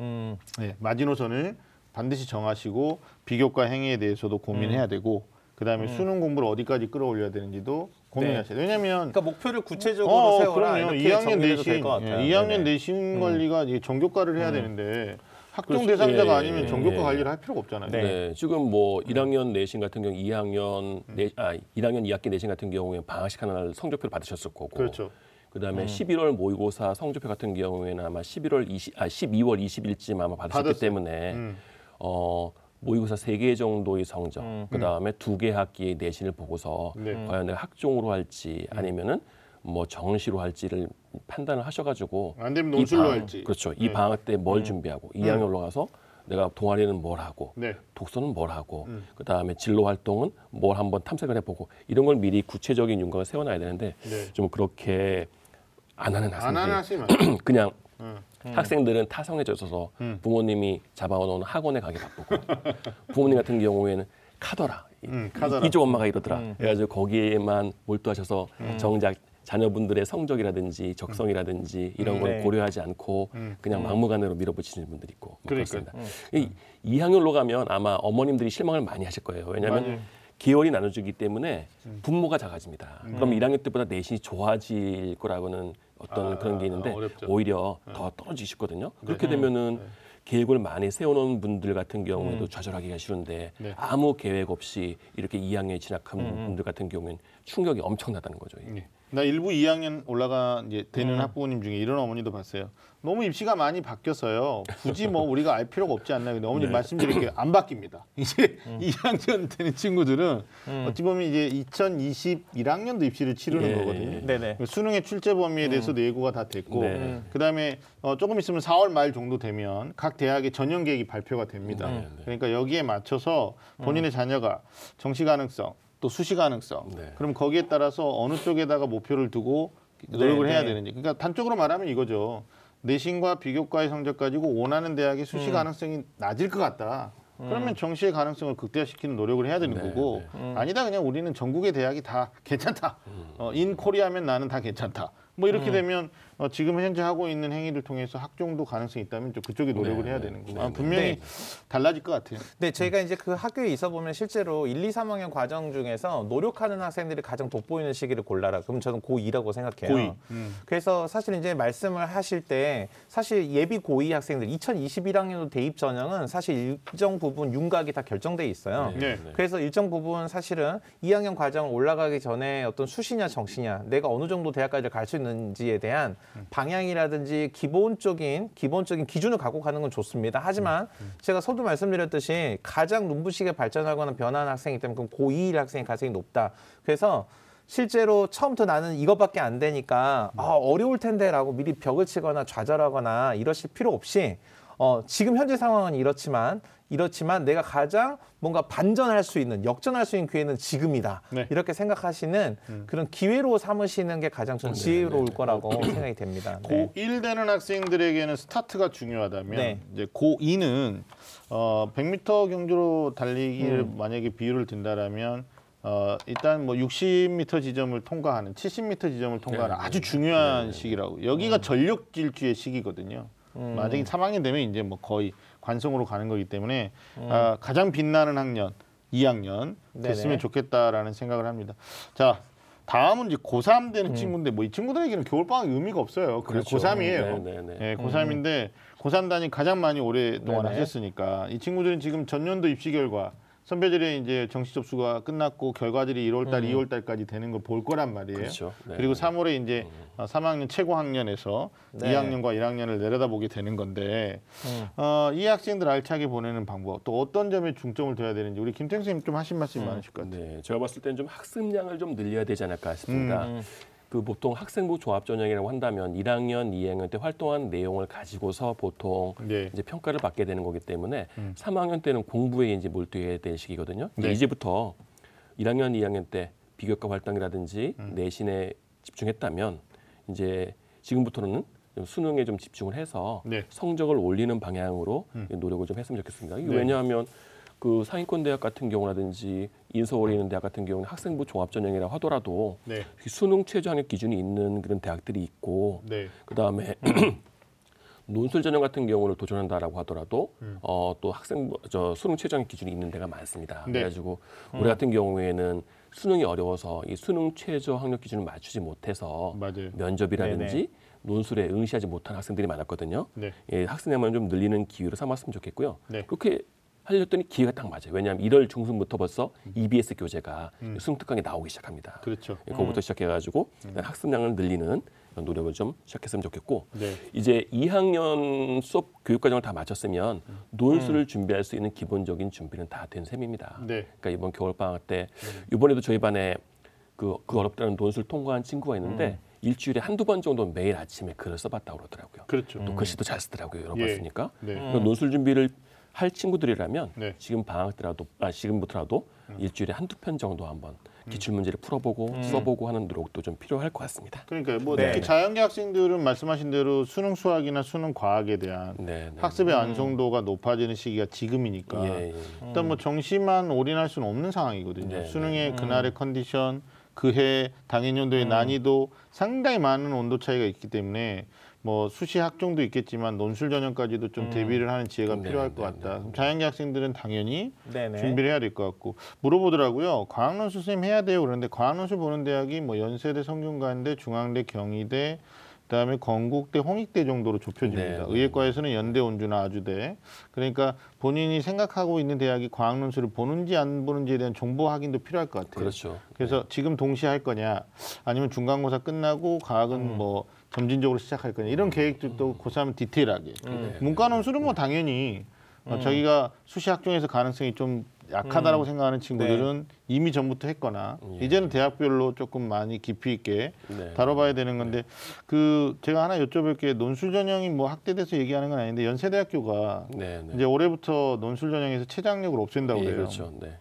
음. 네, 마지노선을 반드시 정하시고 비교과 행위에 대해서도 고민해야 되고 그다음에 수능 공부를 어디까지 끌어올려야 되는지도 고민하셔야 돼요. 왜냐하면 그러니까 목표를 구체적으로 어, 세워라 그럼요. 이렇게 2학년 정리해도 될 내신 것 같아요. 예, 2학년 네네. 음. 내신 관리가 이제 전교과를 해야 되는데 학종. 대상자가 예, 아니면 예, 전교과 예. 관리를 할 필요가 없잖아요. 네. 네. 지금 뭐 1학년 내신 같은 경우 2학년 음. 내, 아 1학년 2학기 내신 같은 경우에 방학식 하나 성적표를 받으셨을 거고. 그렇죠. 그다음에 11월 모의고사 성적표 같은 경우에는 아마 11월 20, 아 12월 20일쯤 아마 받으셨기 받았어요. 때문에 음. 어 모의고사 세 개 정도의 성적, 그다음에 두 개 학기의 내신을 보고서 네. 음. 과연 내가 학종으로 할지 아니면은 뭐 정시로 할지를 판단을 하셔가지고 안 되면 이 논술로 방학- 할지. 그렇죠. 이 방학 때 뭘 준비하고 2학년 올라가서 내가 동아리는 뭘 하고 네. 독서는 뭘 하고 음. 그다음에 진로 활동은 뭘 한번 탐색을 해보고 이런 걸 미리 구체적인 윤곽을 세워놔야 되는데 네. 좀 그렇게 안 하는 안 학생들 하는 학생이 많아요. 그냥 음. 학생들은 타성해져 있어서 부모님이 잡아놓은 학원에 가기 바쁘고 부모님 같은 경우에는 카더라. 음, 카더라. 이쪽 엄마가 이러더라. 그래가지고 거기에만 몰두하셔서 음. 정작 자녀분들의 성적이라든지 적성이라든지 이런 걸 네. 고려하지 않고 그냥 막무가내로 밀어붙이는 분들이 있고 뭐 음. 그러니까요. 그렇습니다. 이 2학년로 가면 아마 어머님들이 실망을 많이 하실 거예요. 왜냐하면 맞아요. 음. 계열이 나눠지기 때문에 분모가 작아집니다. 그럼 1학년 때보다 내신이 좋아질 거라고는 어떤 아, 그런 게 있는데 어렵죠. 오히려 더 떨어지시거든요. 그렇게 네. 되면은 계획을 많이 세워놓은 분들 같은 경우에도 좌절하기가 쉬운데 네. 아무 계획 없이 이렇게 2학년에 진학한 분들 같은 경우에는 충격이 엄청나다는 거죠. 이게. 예. 나 일부 2학년 올라가 이제 되는 학부모님 중에 이런 어머니도 봤어요. 너무 입시가 많이 바뀌어서요. 굳이 뭐 우리가 알 필요가 없지 않나. 근데 어머니 말씀드릴게요. 안 바뀝니다. 이제 2학년 되는 친구들은 어찌 보면 이제 2021학년도 입시를 치르는 예, 거거든요. 예. 네네. 수능의 출제 범위에 대해서 도 예고가 다 됐고 네. 그다음에 어, 조금 있으면 4월 말 정도 되면 각 대학의 전형 계획이 발표가 됩니다. 네, 네. 그러니까 여기에 맞춰서 본인의 자녀가 정시 가능성 또 수시 가능성 네. 그럼 거기에 따라서 어느 쪽에다가 목표를 두고 노력을 네, 해야 네. 되는지 그러니까 단적으로 말하면 이거죠. 내신과 비교과의 성적 가지고 원하는 대학의 수시 음. 가능성이 낮을 것 같다. 그러면 정시의 가능성을 극대화시키는 노력을 해야 되는 네, 거고 음. 아니다 그냥 우리는 전국의 대학이 다 괜찮다. 음. 어, 인 코리아면 나는 다 괜찮다. 뭐 이렇게 음. 되면 어, 지금 현재 하고 있는 행위를 통해서 학종도 가능성이 있다면 좀 그쪽에 노력을 네, 해야 네, 되는 거고 네, 아, 네. 분명히 네. 달라질 것 같아요. 네, 저희가 이제 그 학교에 있어 보면 실제로 1, 2, 3학년 과정 중에서 노력하는 학생들이 가장 돋보이는 시기를 골라라. 그럼 저는 고2라고 생각해요. 고2. 음. 그래서 사실 이제 말씀을 하실 때 사실 예비 고2 학생들 2021학년도 대입 전형은 사실 일정 부분 윤곽이 다 결정돼 있어요. 네. 그래서 일정 부분 사실은 2학년 과정 올라가기 전에 어떤 수시냐 정시냐 내가 어느 정도 대학까지 갈 수 있는지에 대한 방향이라든지 기본적인 기본적인 기준을 갖고 가는 건 좋습니다. 하지만 제가 서두 말씀드렸듯이 가장 눈부시게 발전하거나 변하는 학생이기 때문에 그럼 고2 학생의 가능성이 높다. 그래서 실제로 처음부터 나는 이것밖에 안 되니까 아, 어려울 텐데라고 미리 벽을 치거나 좌절하거나 이러실 필요 없이 어, 지금 현재 상황은 이렇지만 이렇지만 내가 가장 뭔가 반전할 수 있는 역전할 수 있는 기회는 지금이다. 네. 이렇게 생각하시는 그런 기회로 삼으시는 게 가장 전 지혜로울 거라고 생각이 됩니다. 네. 고1 되는 학생들에게는 스타트가 중요하다면 네. 이제 고2는 어, 100m 경주로 달리기를 음. 만약에 비율을 든다라면 어, 일단 뭐 60m 지점을 통과하는 70m 지점을 통과하는 네, 아주 중요한 시기라고. 여기가 전력 질주의 시기거든요. 음. 만약에 3학년 되면 이제 뭐 거의 관성으로 가는 거기 때문에 음. 아, 가장 빛나는 학년 2학년 됐으면. 좋겠다라는 생각을 합니다. 자, 다음은 이제 고3 되는 음. 친구인데 뭐 이 친구들에게는 겨울방학 의미가 없어요. 그래 그렇죠. 고3이에요. 네, 네, 네. 예, 고3인데 고3 단위 가장 많이 오랫동안 네네. 하셨으니까 이 친구들은 지금 전년도 입시 결과 선배들의 이제 정시 접수가 끝났고 결과들이 1월달, 2월달까지 되는 걸 볼 거란 말이에요. 그렇죠. 네. 그리고 3월에 이제 어, 3학년 최고 학년에서 네. 2학년과 1학년을 내려다보게 되는 건데 음. 어, 이 학생들 알차게 보내는 방법 또 어떤 점에 중점을 둬야 되는지 우리 김태형 선생님 좀 하신 말씀이 많으실 것 같아요. 네, 제가 봤을 때는 좀 학습량을 좀 늘려야 되지 않을까 싶습니다. 음. 그 보통 학생부 조합 전형이라고 한다면 1학년, 2학년 때 활동한 내용을 가지고서 보통 네. 이제 평가를 받게 되는 거기 때문에 음. 3학년 때는 공부에 이제 몰두해야 될 시기거든요. 이제 네. 이제부터 1학년, 2학년 때 비교과 활동이라든지 음. 내신에 집중했다면 이제 지금부터는 좀 수능에 좀 집중을 해서 네. 성적을 올리는 방향으로 노력을 좀 했으면 좋겠습니다. 이게 네. 왜냐하면 그 상위권 대학 같은 경우라든지 인서울에 있는 대학 같은 경우는 학생부 종합 전형이라 하더라도 네. 수능 최저 학력 기준이 있는 그런 대학들이 있고 네. 그다음에 논술 전형 같은 경우를 도전한다라고 하더라도 음. 어, 또 학생 저 수능 최저 학력 기준이 있는 데가 많습니다. 네. 그래가지고 올해 같은 경우에는 수능이 어려워서 이 수능 최저 학력 기준을 맞추지 못해서 맞아요. 면접이라든지 네네. 논술에 응시하지 못한 학생들이 많았거든요. 네. 예, 학생량만 좀 늘리는 기회로 삼았으면 좋겠고요. 네. 그렇게 하려더니 기회가 딱 맞아요. 왜냐하면 1월 중순부터 벌써 EBS 교재가 음. 수능 특강이 나오기 시작합니다. 그렇죠. 예, 그거부터 시작해가지고 일단 학습량을 늘리는 노력을 좀 시작했으면 좋겠고 네. 이제 2학년 수업 교육 과정을 다 마쳤으면 음. 논술을 준비할 수 있는 기본적인 준비는 다 된 셈입니다. 네. 그러니까 이번 겨울 방학 때 이번에도 저희 반에 그, 그 어렵다는 논술 통과한 친구가 있는데 음. 일주일에 한두 번 정도 매일 아침에 글을 써봤다고 그러더라고요. 그렇죠. 또 글씨도 잘 쓰더라고요. 여러 예. 번 쓰니까. 네. 논술 준비를 할 친구들이라면 네. 지금 방학 때라도 아 지금부터라도 일주일에 한두 편 정도 한번 기출 문제를 풀어보고 써보고 하는 노력도 좀 필요할 것 같습니다. 그러니까 뭐 네. 특히 자연계 학생들은 말씀하신 대로 수능 수학이나 수능 과학에 대한 네, 네. 학습의 완성도가 높아지는 시기가 지금이니까 예, 예. 일단 뭐 정시만 올인할 수는 없는 상황이거든요. 네, 수능의 그날의 컨디션, 그해 당일연도의 난이도 상당히 많은 온도 차이가 있기 때문에 뭐 수시 학종도 있겠지만 논술 전형까지도 좀 대비를 하는 지혜가 네, 필요할 것 네, 같다. 그럼 자연계 학생들은 당연히 네네. 준비를 해야 될 것 같고 물어보더라고요. 과학논술 선생님 해야 돼요. 그런데 과학논술 보는 대학이 뭐 연세대, 성균관대, 중앙대, 경희대, 그다음에 건국대, 홍익대 정도로 좁혀집니다. 네, 네. 의예과에서는 연대, 온주나 아주대. 그러니까 본인이 생각하고 있는 대학이 과학 논술을 보는지 안 보는지에 대한 정보 확인도 필요할 것 같아요. 그렇죠. 그래서 지금 동시에 할 거냐, 아니면 중간고사 끝나고 과학은 음. 뭐 점진적으로 시작할 거냐 이런 계획들도 고3 디테일하게. 네. 문과논술은 뭐 당연히 어, 자기가 수시 학종에서 가능성이 좀 약하다라고 생각하는 친구들은 이미 전부터 했거나 예. 이제는 대학별로 조금 많이 깊이 있게 네. 다뤄봐야 되는 건데 그 제가 하나 여쭤볼 게 논술 전형이 뭐 학대돼서 얘기하는 건 아닌데 연세대학교가 네, 네. 이제 올해부터 논술 전형에서 최장력을 없앤다고 예, 그래요. 그렇죠. 네.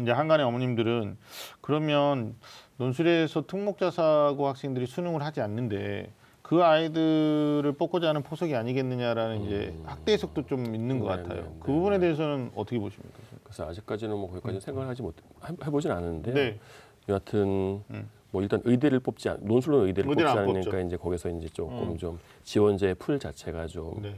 이제 한간의 어머님들은 그러면 논술에서 특목자사고 학생들이 수능을 하지 않는데 그 아이들을 뽑고자 하는 포석이 아니겠느냐라는 이제 학대 해석도 좀 있는 것 음. 네, 같아요. 네, 그 네, 부분에 대해서는 어떻게 보십니까? 그래서 아직까지는 뭐 거기까지 생각을 하지 못 해- 해보진 않았는데요. 네. 여하튼 음. 뭐 일단 의대를 뽑지 않, 논술로 의대를 뽑지 않으니까 뽑죠. 이제 거기서 이제 조금 좀 지원자의 풀 자체가 좀 네.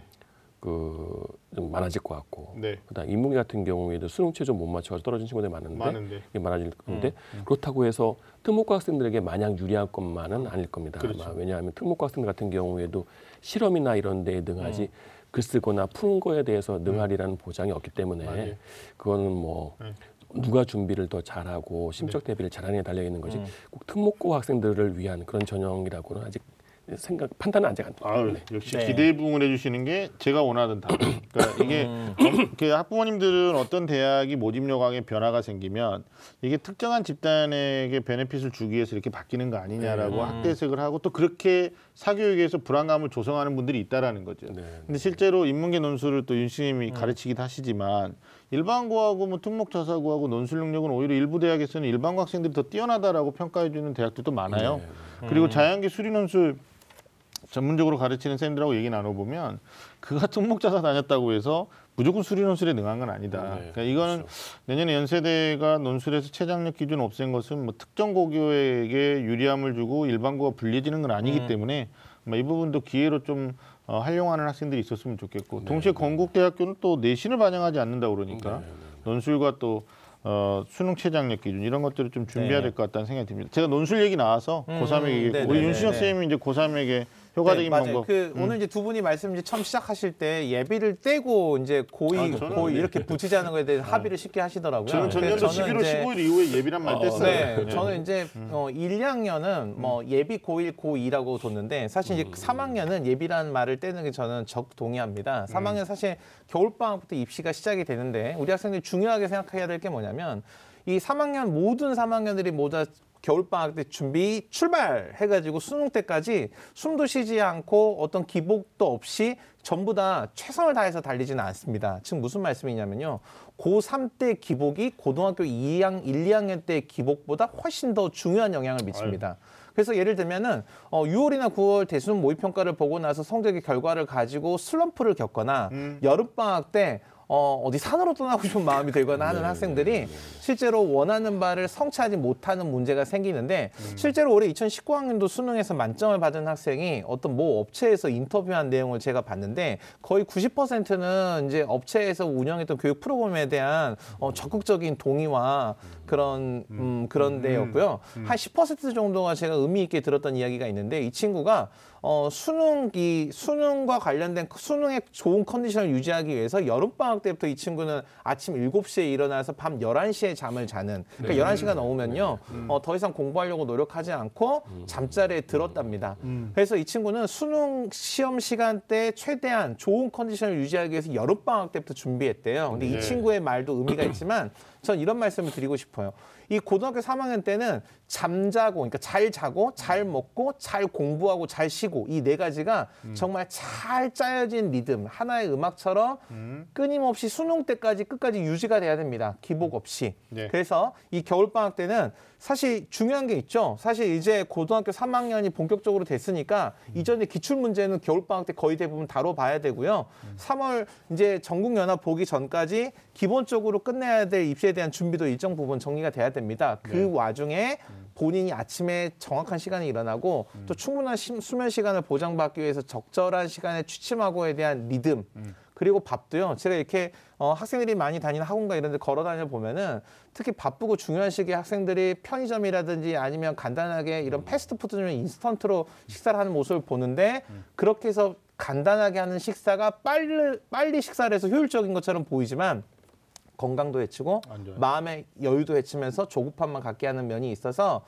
그, 좀 많아질 것 같고. 네. 그다음 인문계 같은 경우에도 수능 최저 못 맞춰서 떨어진 친구들이 많은데, 많은데. 이게 많아질 건데 그렇다고 해서 특목고 학생들에게 마냥 유리한 것만은 아닐 겁니다. 그렇죠. 아마 왜냐하면 특목고 학생들 같은 경우에도 실험이나 이런 데에 능하지 글 쓰거나 푸는 거에 대해서 능하리라는 보장이 없기 때문에 맞아요. 그거는 뭐 네. 누가 준비를 더 잘하고 심적 대비를 잘하느냐에 달려 있는 거지 꼭 특목고 학생들을 위한 그런 전형이라고는 아직 생각 판단은 아직 안 아유, 네. 역시 네. 기대 부응을 해주시는 게 제가 원하던 답. 그러니까 이게 음. 어, 그 학부모님들은 어떤 대학이 모집 요강에 변화가 생기면 이게 특정한 집단에게 베네핏을 주기 위해서 이렇게 바뀌는 거 아니냐라고 네. 학대 해석을 하고 또 그렇게 사교육에서 불안감을 조성하는 분들이 있다라는 거죠. 네. 근데 실제로 인문계 논술을 또 윤씨님이 가르치기도 하시지만 일반고하고 뭐 특목자사고하고 논술 능력은 오히려 일부 대학에서는 일반고 학생들이 더 뛰어나다라고 평가해주는 대학들도 많아요. 네. 그리고 자연계 수리 논술 전문적으로 가르치는 쌤들하고 얘기 나눠보면 그가 특목자사 다녔다고 해서 무조건 수리 논술에 능한 건 아니다. 네, 그러니까 이거는 그렇죠. 내년에 연세대가 논술에서 최장력 기준 없앤 것은 뭐 특정 고교에게 유리함을 주고 일반고가 불리해지는 건 아니기 음. 때문에 아마 이 부분도 기회로 좀 어, 활용하는 학생들이 있었으면 좋겠고 네, 동시에 건국대학교는 또 내신을 반영하지 않는다 그러니까 네, 논술과 또 어, 수능 최장력 기준 이런 것들을 좀 준비해야 네. 될것 같다는 생각이 듭니다. 제가 논술 얘기 나와서 음, 고3에게 얘기했고 우리. 윤신혁 쌤이 이제 고3에게 효과적인 네, 맞아요. 방법 그 오늘 이제 두 분이 말씀 이제 처음 시작하실 때 예비를 떼고 이제 고의 아, 저는 고의 네. 이렇게 붙이자는 거에 대해 합의를 쉽게 하시더라고요. 저는 전년도 그래서 11월 이제 15일 이후에 예비란 말 뗐어요. 네, 네. 저는 이제 어, 1, 2학년은 뭐 예비 고1, 고2라고 뒀는데 사실 이제 3학년은 예비라는 말을 떼는 게 저는 적 동의합니다. 3학년 사실 겨울방학부터 입시가 시작이 되는데 우리 학생들이 중요하게 생각해야 될 게 뭐냐면 이 3학년 모든 3학년들이 모두 다 겨울방학 때 준비 출발해가지고 수능 때까지 숨도 쉬지 않고 어떤 기복도 없이 전부 다 최선을 다해서 달리지는 않습니다. 지금 무슨 말씀이냐면요. 고3 때 기복이 고등학교 2학, 1, 2학년 때 기복보다 훨씬 더 중요한 영향을 미칩니다. 그래서 예를 들면은 어 6월이나 9월 대수능 모의 평가를 보고 나서 성적의 결과를 가지고 슬럼프를 겪거나 여름 방학 때 어, 어디 산으로 떠나고 싶은 마음이 들거나 하는 학생들이 실제로 원하는 바를 성취하지 못하는 문제가 생기는데 실제로 올해 2019학년도 수능에서 만점을 받은 학생이 어떤 모 업체에서 인터뷰한 내용을 제가 봤는데 거의 90%는 이제 업체에서 운영했던 교육 프로그램에 대한 어, 적극적인 동의와 그런 음, 그런 데였고요. 한 10% 정도가 제가 의미 있게 들었던 이야기가 있는데 이 친구가 어, 수능이 수능과 관련된 수능의 좋은 컨디션을 유지하기 위해서 여름 방학 때부터 이 친구는 아침 7시에 일어나서 밤 11시에 잠을 자는 그러니까 11시가 넘으면요. 어, 더 이상 공부하려고 노력하지 않고 잠자리에 들었답니다. 그래서 이 친구는 수능 시험 시간 때 최대한 좋은 컨디션을 유지하기 위해서 여름 방학 때부터 준비했대요. 근데 이 네. 친구의 말도 의미가 있지만 전 이런 말씀을 드리고 싶어요. 이 고등학교 3학년 때는 잠자고 그러니까 잘 자고 잘 먹고 잘 공부하고 잘 쉬고 이 네 가지가 정말 잘 짜여진 리듬 하나의 음악처럼 끊임없이 수능 때까지 끝까지 유지가 돼야 됩니다. 기복 없이. 네. 그래서 이 겨울 방학 때는 사실 중요한 게 있죠. 사실 이제 고등학교 3학년이 본격적으로 됐으니까 이전에 기출 문제는 겨울 방학 때 거의 대부분 다뤄봐야 되고요. 3월 이제 전국 연합 보기 전까지 기본적으로 끝내야 될 입시에 대한 준비도 일정 부분 정리가 돼야 됩니다. 그 네. 와중에 본인이 아침에 정확한 시간에 일어나고 또 충분한 시- 수면 시간을 보장받기 위해서 적절한 시간에 취침하고에 대한 리듬. 그리고 밥도요. 제가 이렇게 어, 학생들이 많이 다니는 학원가 이런 데 걸어 다녀 보면은 특히 바쁘고 중요한 시기에 학생들이 편의점이라든지 아니면 간단하게 이런 패스트푸드나 인스턴트로 식사를 하는 모습을 보는데 그렇게 해서 간단하게 하는 식사가 빨리 빨리 식사를 해서 효율적인 것처럼 보이지만 건강도 해치고. 마음의 여유도 해치면서 조급함만 갖게 하는 면이 있어서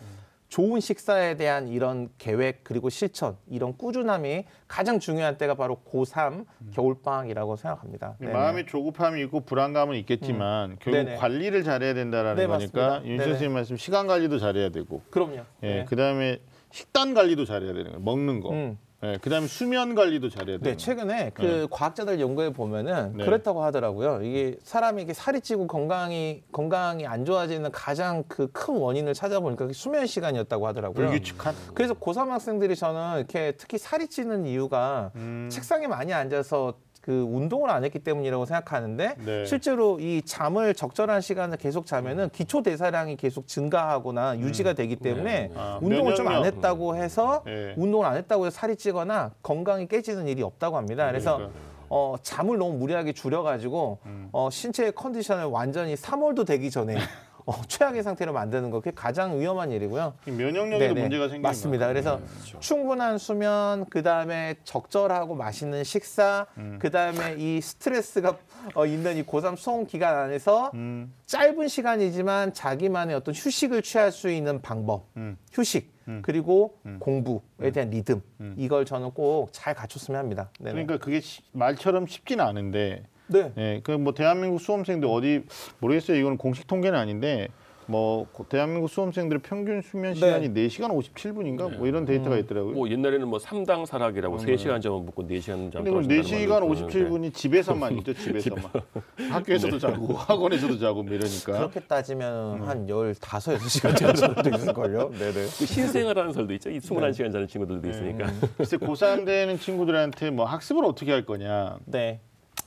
좋은 식사에 대한 이런 계획 그리고 실천 이런 꾸준함이 가장 중요한 때가 바로 고3 겨울방학이라고 생각합니다. 네네. 마음의 조급함이 있고 불안감은 있겠지만 결국 네네. 관리를 잘해야 된다라는 네, 거니까 맞습니다. 윤. 선생님 말씀 시간 관리도 잘해야 되고 그럼요. 예, 네. 그다음에 식단 관리도 잘해야 되는 거예요. 먹는 거. 음. 예, 그다음에 수면 관리도 잘해야 되는 네. 최근에 그 과학자들 연구에 보면은 네. 그렇다고 하더라고요. 이게 사람이 이게 살이 찌고 건강이 건강이 안 좋아지는 가장 그 큰 원인을 찾아보니까 수면 시간이었다고 하더라고요. 불규칙한 그래서 고3 학생들이 저는 이렇게 특히 살이 찌는 이유가 음. 책상에 많이 앉아서 그 운동을 안 했기 때문이라고 생각하는데 네. 실제로 이 잠을 적절한 시간을 계속 자면은 기초 대사량이 계속 증가하거나 유지가 되기 때문에 네. 아, 운동을 좀 안 면역력. 했다고 해서 네. 운동을 안 했다고 해서 살이 찌거나 건강이 깨지는 일이 없다고 합니다. 그래서 그러니까. 어, 잠을 너무 무리하게 줄여가지고 음. 어, 신체의 컨디션을 완전히 3월도 되기 전에 어, 최악의 상태로 만드는 거 그게 가장 위험한 일이고요. 면역력에도 네네. 문제가 생기는 맞습니다. 그래서 충분한 수면, 그 다음에 적절하고 맛있는 식사, 음. 그 다음에 이 스트레스가 어, 있는 이 고3 수험 기간 안에서 음. 짧은 시간이지만 자기만의 어떤 휴식을 취할 수 있는 방법, 음. 휴식, 그리고 공부에 대한 리듬, 이걸 저는 꼭 잘 갖췄으면 합니다. 네네. 그러니까 그게 시- 말처럼 쉽지는 않은데 네. 예, 그뭐 대한민국 수험생들 어디 모르겠어요. 이거는 공식 통계는 아닌데 뭐 고- 대한민국 수험생들의 평균 수면 시간이 네. 4시간 57분인가 뭐 이런 데이터가 있더라고요. 뭐 옛날에는 뭐 삼당 사락이라고 세 시간 잠을 묵고 네 시간 잠 근데 그럼 떨어진다는 4시간 말도 있었는데 57분이 집에서만 있죠, 집에서만. 학교에서도 자고 학원에서도 자고 뭐 이러니까. 그렇게 따지면 한 15, 6시간 자는 사람도 있을 걸요. 네네. 그 신생아라는 설도 있죠. 이 21시간 자는 친구들도 있으니까. 글쎄 고3 되는 친구들한테 뭐 학습을 어떻게 할 거냐. 네.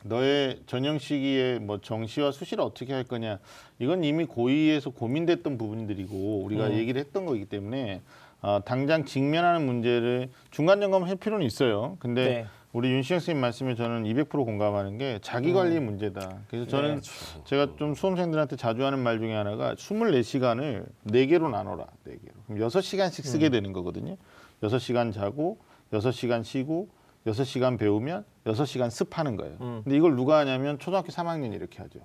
너의 전형 시기에 뭐 정시와 수시를 어떻게 할 거냐 이건 이미 고의에서 고민됐던 부분들이고 우리가 음. 얘기를 했던 거기 때문에 어, 당장 직면하는 문제를 중간 점검할 필요는 있어요. 근데 네. 우리 윤시영 선생님 말씀에 저는 200% 공감하는 게 자기 관리의 문제다. 그래서 저는 음. 네. 제가 좀 수험생들한테 자주 하는 말 중에 하나가 24시간을 네개로 나눠라. 네개로 그럼 6시간씩 쓰게 음. 되는 거거든요. 6시간 자고 6시간 쉬고 6시간 배우면 6시간 습하는 거예요. 음. 근데 이걸 누가 하냐면 초등학교 3학년이 이렇게 하죠.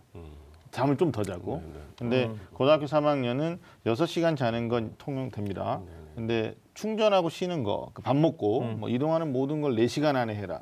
잠을 좀 더 자고. 근데 고등학교 3학년은 6시간 자는 건 통용됩니다. 근데 충전하고 쉬는 거, 그밥 먹고 뭐 이동하는 모든 걸 4시간 안에 해라.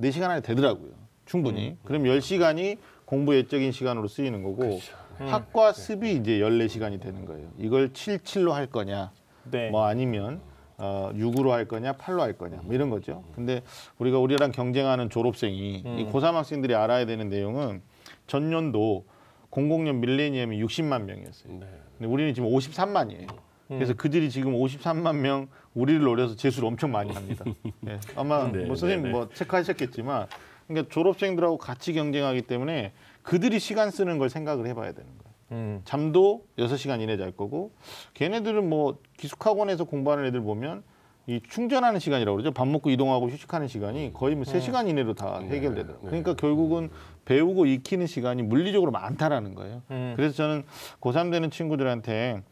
4시간 안에 되더라고요. 충분히. 그럼 10시간이 공부 예적인 시간으로 쓰이는 거고 학과 습이 이제 14시간이 되는 거예요. 이걸 7, 7로 할 거냐? 네. 뭐 아니면 어, 6으로 할 거냐, 8로 할 거냐, 뭐 이런 거죠. 근데 우리가 우리랑 경쟁하는 졸업생이 이 고3 학생들이 알아야 되는 내용은 전년도 00년 밀레니엄이 60만 명이었어요. 네. 근데 우리는 지금 53만이에요. 그래서 그들이 지금 53만 명 우리를 노려서 재수를 엄청 많이 합니다. 예, 아마 네, 뭐 선생님 네, 네. 뭐 체크하셨겠지만 그러니까 졸업생들하고 같이 경쟁하기 때문에 그들이 시간 쓰는 걸 생각을 해봐야 되는 거예요. 음. 잠도 6시간 이내 잘 거고 걔네들은 뭐 기숙학원에서 공부하는 애들 보면 이 충전하는 시간이라고 그러죠. 밥 먹고 이동하고 휴식하는 시간이 거의 뭐 3시간 이내로 다 해결되더라고요. 그러니까 결국은 배우고 익히는 시간이 물리적으로 많다라는 거예요. 음. 그래서 저는 고3 되는 친구들한테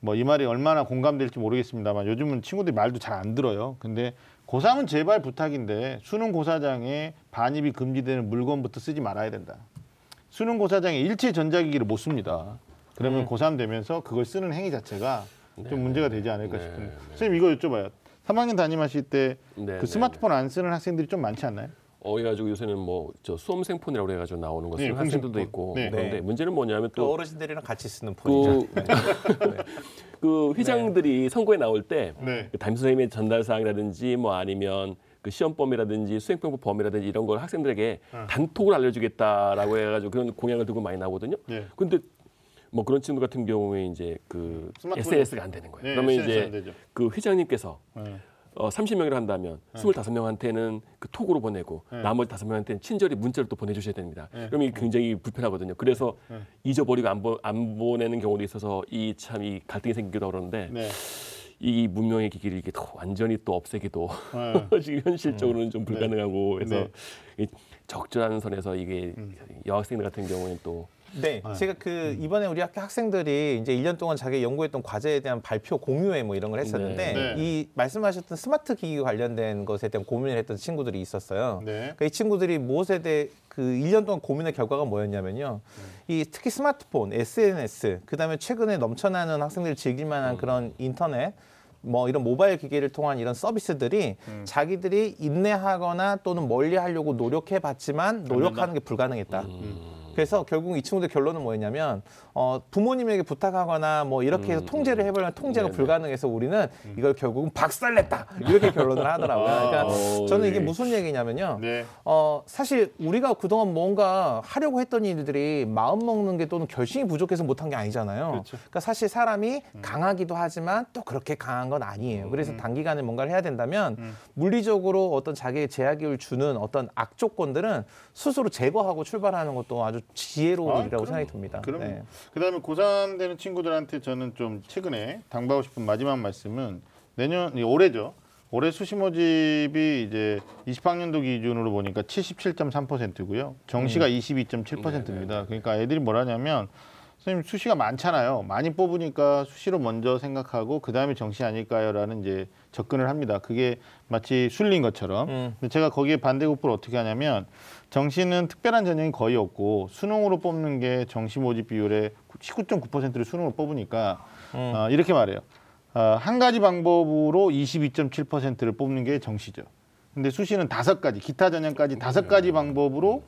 뭐 이 말이 얼마나 공감될지 모르겠습니다만 요즘은 친구들이 말도 잘 안 들어요. 근데 고3은 제발 부탁인데 수능 고사장에 반입이 금지되는 물건부터 쓰지 말아야 된다. 수능 고사장에 일체 전자기기를 못 씁니다. 그러면 음. 고3 되면서 그걸 쓰는 행위 자체가 좀 문제가 되지 않을까 네, 싶은데 네. 선생님 이거 여쭤봐요. 3학년 담임하실 때그 네, 네, 스마트폰 안 쓰는 학생들이 좀 많지 않나요? 어, 해가지고 요새는 뭐 저 수험생 폰이라고 해가지고 나오는 거 네, 학생들도. 있고 네. 그런데 네. 문제는 뭐냐면 또 또 어르신들이랑 같이 쓰는 폰이죠. 그, 그 회장들이 선거에 나올 때 네. 그 담임 선생님의 전달 사항이라든지 뭐 아니면 그 시험 범위라든지 수행 평가 범위라든지 이런 걸 학생들에게 단톡을 알려주겠다라고 해가지고 그런 공약을 들고 많이 나오거든요. 네. 근데 뭐 그런 친구 같은 경우에 이제 그 스마트폰이- SNS가 안 되는 거예요. 네, 그러면 SNS 안 이제 되죠. 그 회장님께서 네. 어, 30명이라 한다면 25명한테는 그 톡으로 보내고 네. 나머지 5명한테는 친절히 문자를 또 보내주셔야 됩니다. 그럼 이게 굉장히 불편하거든요. 그래서 네. 잊어버리고 안, 보, 안 보내는 경우도 있어서 이 참이 갈등이 생기기도 하는데 네. 이 문명의 기기를 이게 또 완전히 또 없애기도 네. 지금 현실적으로는 좀 불가능하고 그래서 네. 이 적절한 선에서 이게 여학생들 같은 경우에는 또 네, 제가 그 이번에 우리 학교 학생들이 이제 1년 동안 자기 연구했던 과제에 대한 발표 공유회 뭐 이런 걸 했었는데 네. 네. 이 말씀하셨던 스마트 기기 관련된 것에 대한 고민을 했던 친구들이 있었어요. 네. 그러니까 이 친구들이 무엇에 대해 그 1년 동안 고민의 결과가 뭐였냐면요. 이 특히 스마트폰, SNS, 그다음에 최근에 넘쳐나는 학생들이 즐길 만한 그런 인터넷 뭐 이런 모바일 기기를 통한 이런 서비스들이 자기들이 인내하거나 또는 멀리 하려고 노력해 봤지만 노력하는 게 불가능했다. 그래서 결국 이 친구들 결론은 뭐였냐면 어, 부모님에게 부탁하거나 뭐 이렇게 해서 통제를 해보려면 통제가 네네. 불가능해서 우리는 이걸 결국은 박살냈다 이렇게 결론을 하더라고요. 그러니까 어, 저는 이게 네. 무슨 얘기냐면요. 네. 어, 사실 우리가 그동안 뭔가 하려고 했던 일들이 마음 먹는 게 또는 결심이 부족해서 못한 게 아니잖아요. 그렇죠. 그러니까 사실 사람이 강하기도 하지만 또 그렇게 강한 건 아니에요. 그래서 단기간에 뭔가를 해야 된다면 물리적으로 어떤 자기의 제약을 주는 어떤 악조건들은 스스로 제거하고 출발하는 것도 아주 지혜로운 아, 일이라고 그럼요. 생각이 듭니다. 그럼 네. 그다음에 고3 되는 친구들한테 저는 좀 최근에 당부하고 싶은 마지막 말씀은 내년 이 올해죠. 올해 수시 모집이 이제 20학년도 기준으로 보니까 77.3%고요. 정시가 22.7%입니다. 그러니까 애들이 뭐라냐면 선생님 수시가 많잖아요. 많이 뽑으니까 수시로 먼저 생각하고 그 다음에 정시 아닐까요라는 이제 접근을 합니다. 그게 마치 순리인 것처럼. 음. 근데 제가 거기에 반대급부를 어떻게 하냐면 정시는 특별한 전형이 거의 없고 수능으로 뽑는 게 정시 모집 비율의 19.9%를 수능으로 뽑으니까 어, 이렇게 말해요. 어, 한 가지 방법으로 22.7%를 뽑는 게 정시죠. 근데 수시는 다섯 가지, 기타 전형까지 다섯 가지 방법으로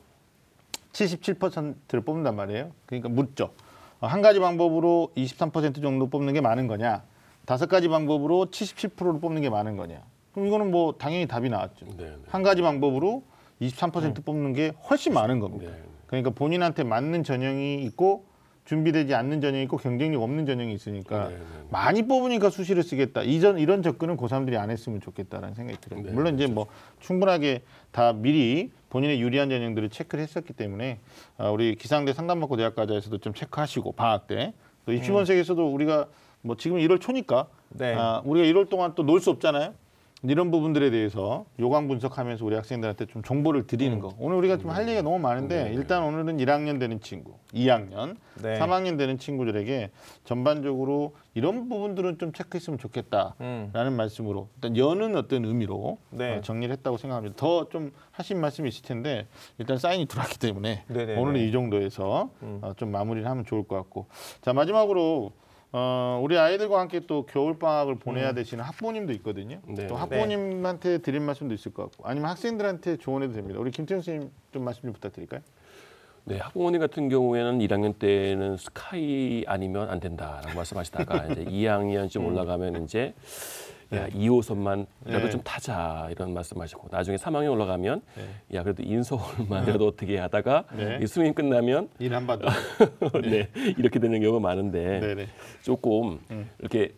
77%를 뽑는단 말이에요. 그러니까 묻죠. 어, 한 가지 방법으로 23% 정도 뽑는 게 많은 거냐? 다섯 가지 방법으로 77%를 뽑는 게 많은 거냐? 그럼 이거는 뭐 당연히 답이 나왔죠. 네, 네. 한 가지 방법으로 23% 뽑는 게 훨씬 많은 겁니다. 네. 그러니까 본인한테 맞는 전형이 있고 준비되지 않는 전형이 있고 경쟁력 없는 전형이 있으니까 네, 네, 네. 많이 뽑으니까 수시를 쓰겠다. 이전 이런 접근은 고3들이 안 했으면 좋겠다라는 생각이 들어요. 네, 물론 이제 뭐 충분하게 다 미리 본인의 유리한 전형들을 체크를 했었기 때문에 아, 우리 기상대 상담받고 대학가자에서도 좀 체크하시고 방학 때 또 입시본색에서도 우리가 뭐 지금 1월 초니까 네. 아, 우리가 1월 동안 또 놀 수 없잖아요. 이런 부분들에 대해서 요강 분석하면서 우리 학생들한테 좀 정보를 드리는 거. 오늘 우리가 좀 할 얘기가 너무 많은데 일단 오늘은 1학년 되는 친구, 2학년, 네. 3학년 되는 친구들에게 전반적으로 이런 부분들은 좀 체크했으면 좋겠다라는 음. 말씀으로 일단 여는 어떤 의미로 네. 어, 정리를 했다고 생각합니다. 더 좀 하신 말씀이 있을 텐데 일단 사인이 들어왔기 때문에 네네네. 오늘은 이 정도에서 음. 어, 좀 마무리를 하면 좋을 것 같고 자 마지막으로 어, 우리 아이들과 함께 또 겨울 방학을 음. 보내야 되시는 학부모님도 있거든요. 네. 또 학부모님한테 드릴 말씀도 있을 것 같고 아니면 학생들한테 조언해도 됩니다. 우리 김태형 선생님 좀 말씀 좀 부탁드릴까요? 네, 학부모님 같은 경우에는 1학년 때는 스카이 아니면 안 된다라고 말씀하시다가 이제 2학년 좀 올라가면 이제 야, 2호선만이라도 네. 좀 타자 이런 말씀하시고 나중에 3학년 올라가면 네. 야 그래도 인서울만이라도 어떻게 하다가 네. 이 수능 끝나면 일 한반도. 네. 이렇게 되는 경우가 많은데 네네. 조금 음. 이렇게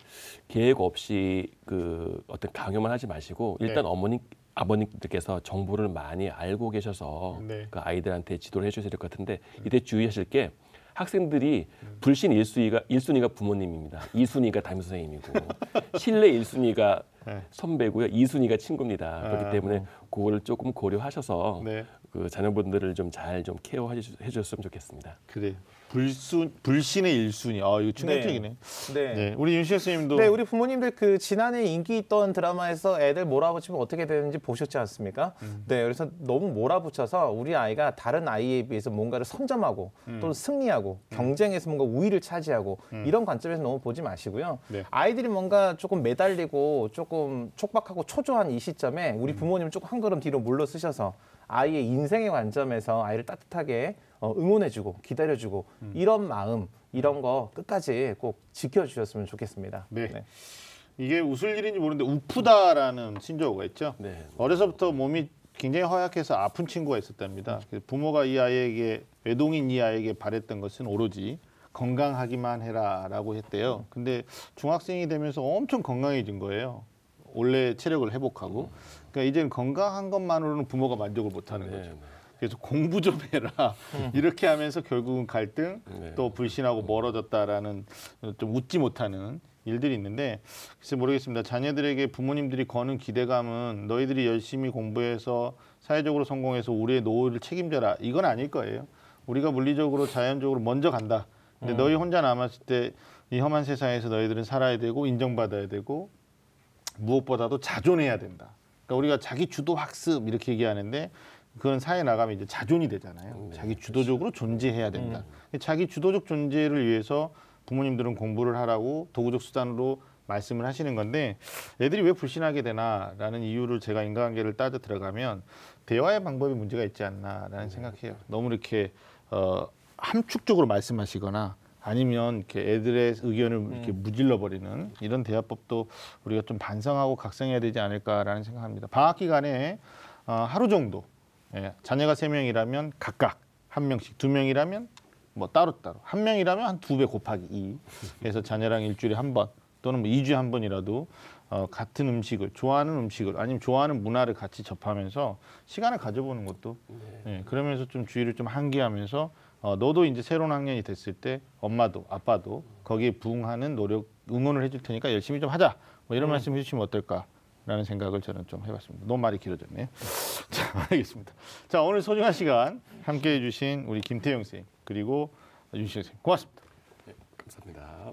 계획 없이 그 어떤 강요만 하지 마시고 일단 네. 어머니 아버님들께서 정보를 많이 알고 계셔서 네. 그 아이들한테 지도를 해주셔야 될 것 같은데 이때 주의하실 게 학생들이 불신 일순위가일순위가 부모님입니다. 이순위가 담임 선생님이고 신뢰 일순위가 네. 선배고요. 이순위가 친구입니다. 아, 그렇기 때문에 그거를 조금 고려하셔서 네. 그 자녀분들을 좀 잘좀 케어해 주- 해줬으면 좋겠습니다. 그래. 불순 불신의 일순위. 아 이거 충격적이네. 네. 네. 우리 윤시혜 선생님도 네, 우리 부모님들 그 지난해 인기 있던 드라마에서 애들 몰아붙이면 어떻게 되는지 보셨지 않습니까? 네, 그래서 너무 몰아붙여서 우리 아이가 다른 아이에 비해서 뭔가를 선점하고 또는 승리하고 경쟁에서 뭔가 우위를 차지하고 이런 관점에서 너무 보지 마시고요. 네. 아이들이 뭔가 조금 매달리고 조금 조금 촉박하고 초조한 이 시점에 우리 부모님 조금 한 걸음 뒤로 물러서셔서 아이의 인생의 관점에서 아이를 따뜻하게 어, 응원해주고 기다려주고 이런 마음 이런 거 끝까지 꼭 지켜주셨으면 좋겠습니다. 네. 이게 웃을 일인지 모르는데 우프다라는 신조어가 있죠. 네. 어려서부터 몸이 굉장히 허약해서 아픈 친구가 있었답니다. 그래서 부모가 이 아이에게 외동인 이 아이에게 바랬던 것은 오로지 건강하기만 해라라고 했대요. 근데 중학생이 되면서 엄청 건강해진 거예요. 원래 체력을 회복하고. 그러니까 이제는 건강한 것만으로는 부모가 만족을 못하는 네, 거죠. 네. 그래서 공부 좀 해라 이렇게 하면서 결국은 갈등 네. 또 불신하고 멀어졌다라는 좀 웃지 못하는 일들이 있는데 글쎄 모르겠습니다 자녀들에게 부모님들이 거는 기대감은 너희들이 열심히 공부해서 사회적으로 성공해서 우리의 노후를 책임져라 이건 아닐 거예요 우리가 물리적으로 자연적으로 먼저 간다 근데 너희 혼자 남았을 때 이 험한 세상에서 너희들은 살아야 되고 인정받아야 되고 무엇보다도 자존해야 된다. 그러니까 우리가 자기 주도 학습 이렇게 얘기하는데 그건 사회 나가면 이제 자존이 되잖아요. 네, 자기 주도적으로 존재해야 된다. 자기 주도적 존재를 위해서 부모님들은 공부를 하라고 도구적 수단으로 말씀을 하시는 건데 애들이 왜 불신하게 되나라는 이유를 제가 인간관계를 따져 들어가면 대화의 방법에 문제가 있지 않나라는 생각해요. 너무 이렇게 어, 함축적으로 말씀하시거나 아니면 이렇게 애들의 의견을 이렇게 무질러 버리는 이런 대화법도 우리가 좀 반성하고 각성해야 되지 않을까라는 생각합니다. 방학 기간에 어, 하루 정도 예, 자녀가 세 명이라면 각각 한 명씩 두 명이라면 뭐 따로 따로 한 명이라면 한 두 배 곱하기 이 그래서 자녀랑 일주일에 한 번 또는 뭐 2주에 한 번이라도 어, 같은 음식을 좋아하는 음식을 아니면 좋아하는 문화를 같이 접하면서 시간을 가져보는 것도 예, 그러면서 좀 주의를 좀 환기하면서 어, 너도 이제 새로운 학년이 됐을 때 엄마도 아빠도 거기에 부응하는 노력 응원을 해줄 테니까 열심히 좀 하자 뭐 이런 말씀 해주시면 어떨까라는 생각을 저는 좀 해봤습니다. 너무 말이 길어졌네요. 자 알겠습니다. 자 오늘 소중한 시간 함께해 주신 우리 김태영 선생 그리고 윤식 선생 고맙습니다. 감사합니다.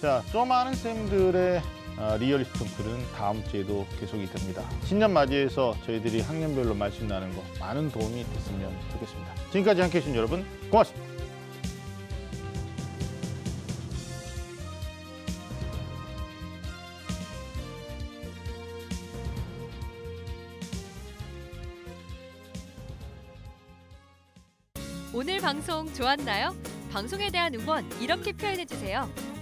자, 좀 많은 쌤들의 어, 리얼리스트 토크는 다음 주에도 계속이 됩니다. 신년 맞이해서 저희들이 학년별로 말씀 나눈 거 많은 도움이 됐으면 좋겠습니다. 지금까지 함께해 주신 여러분 고맙습니다. 오늘 방송 좋았나요? 방송에 대한 응원 이렇게 표현해 주세요.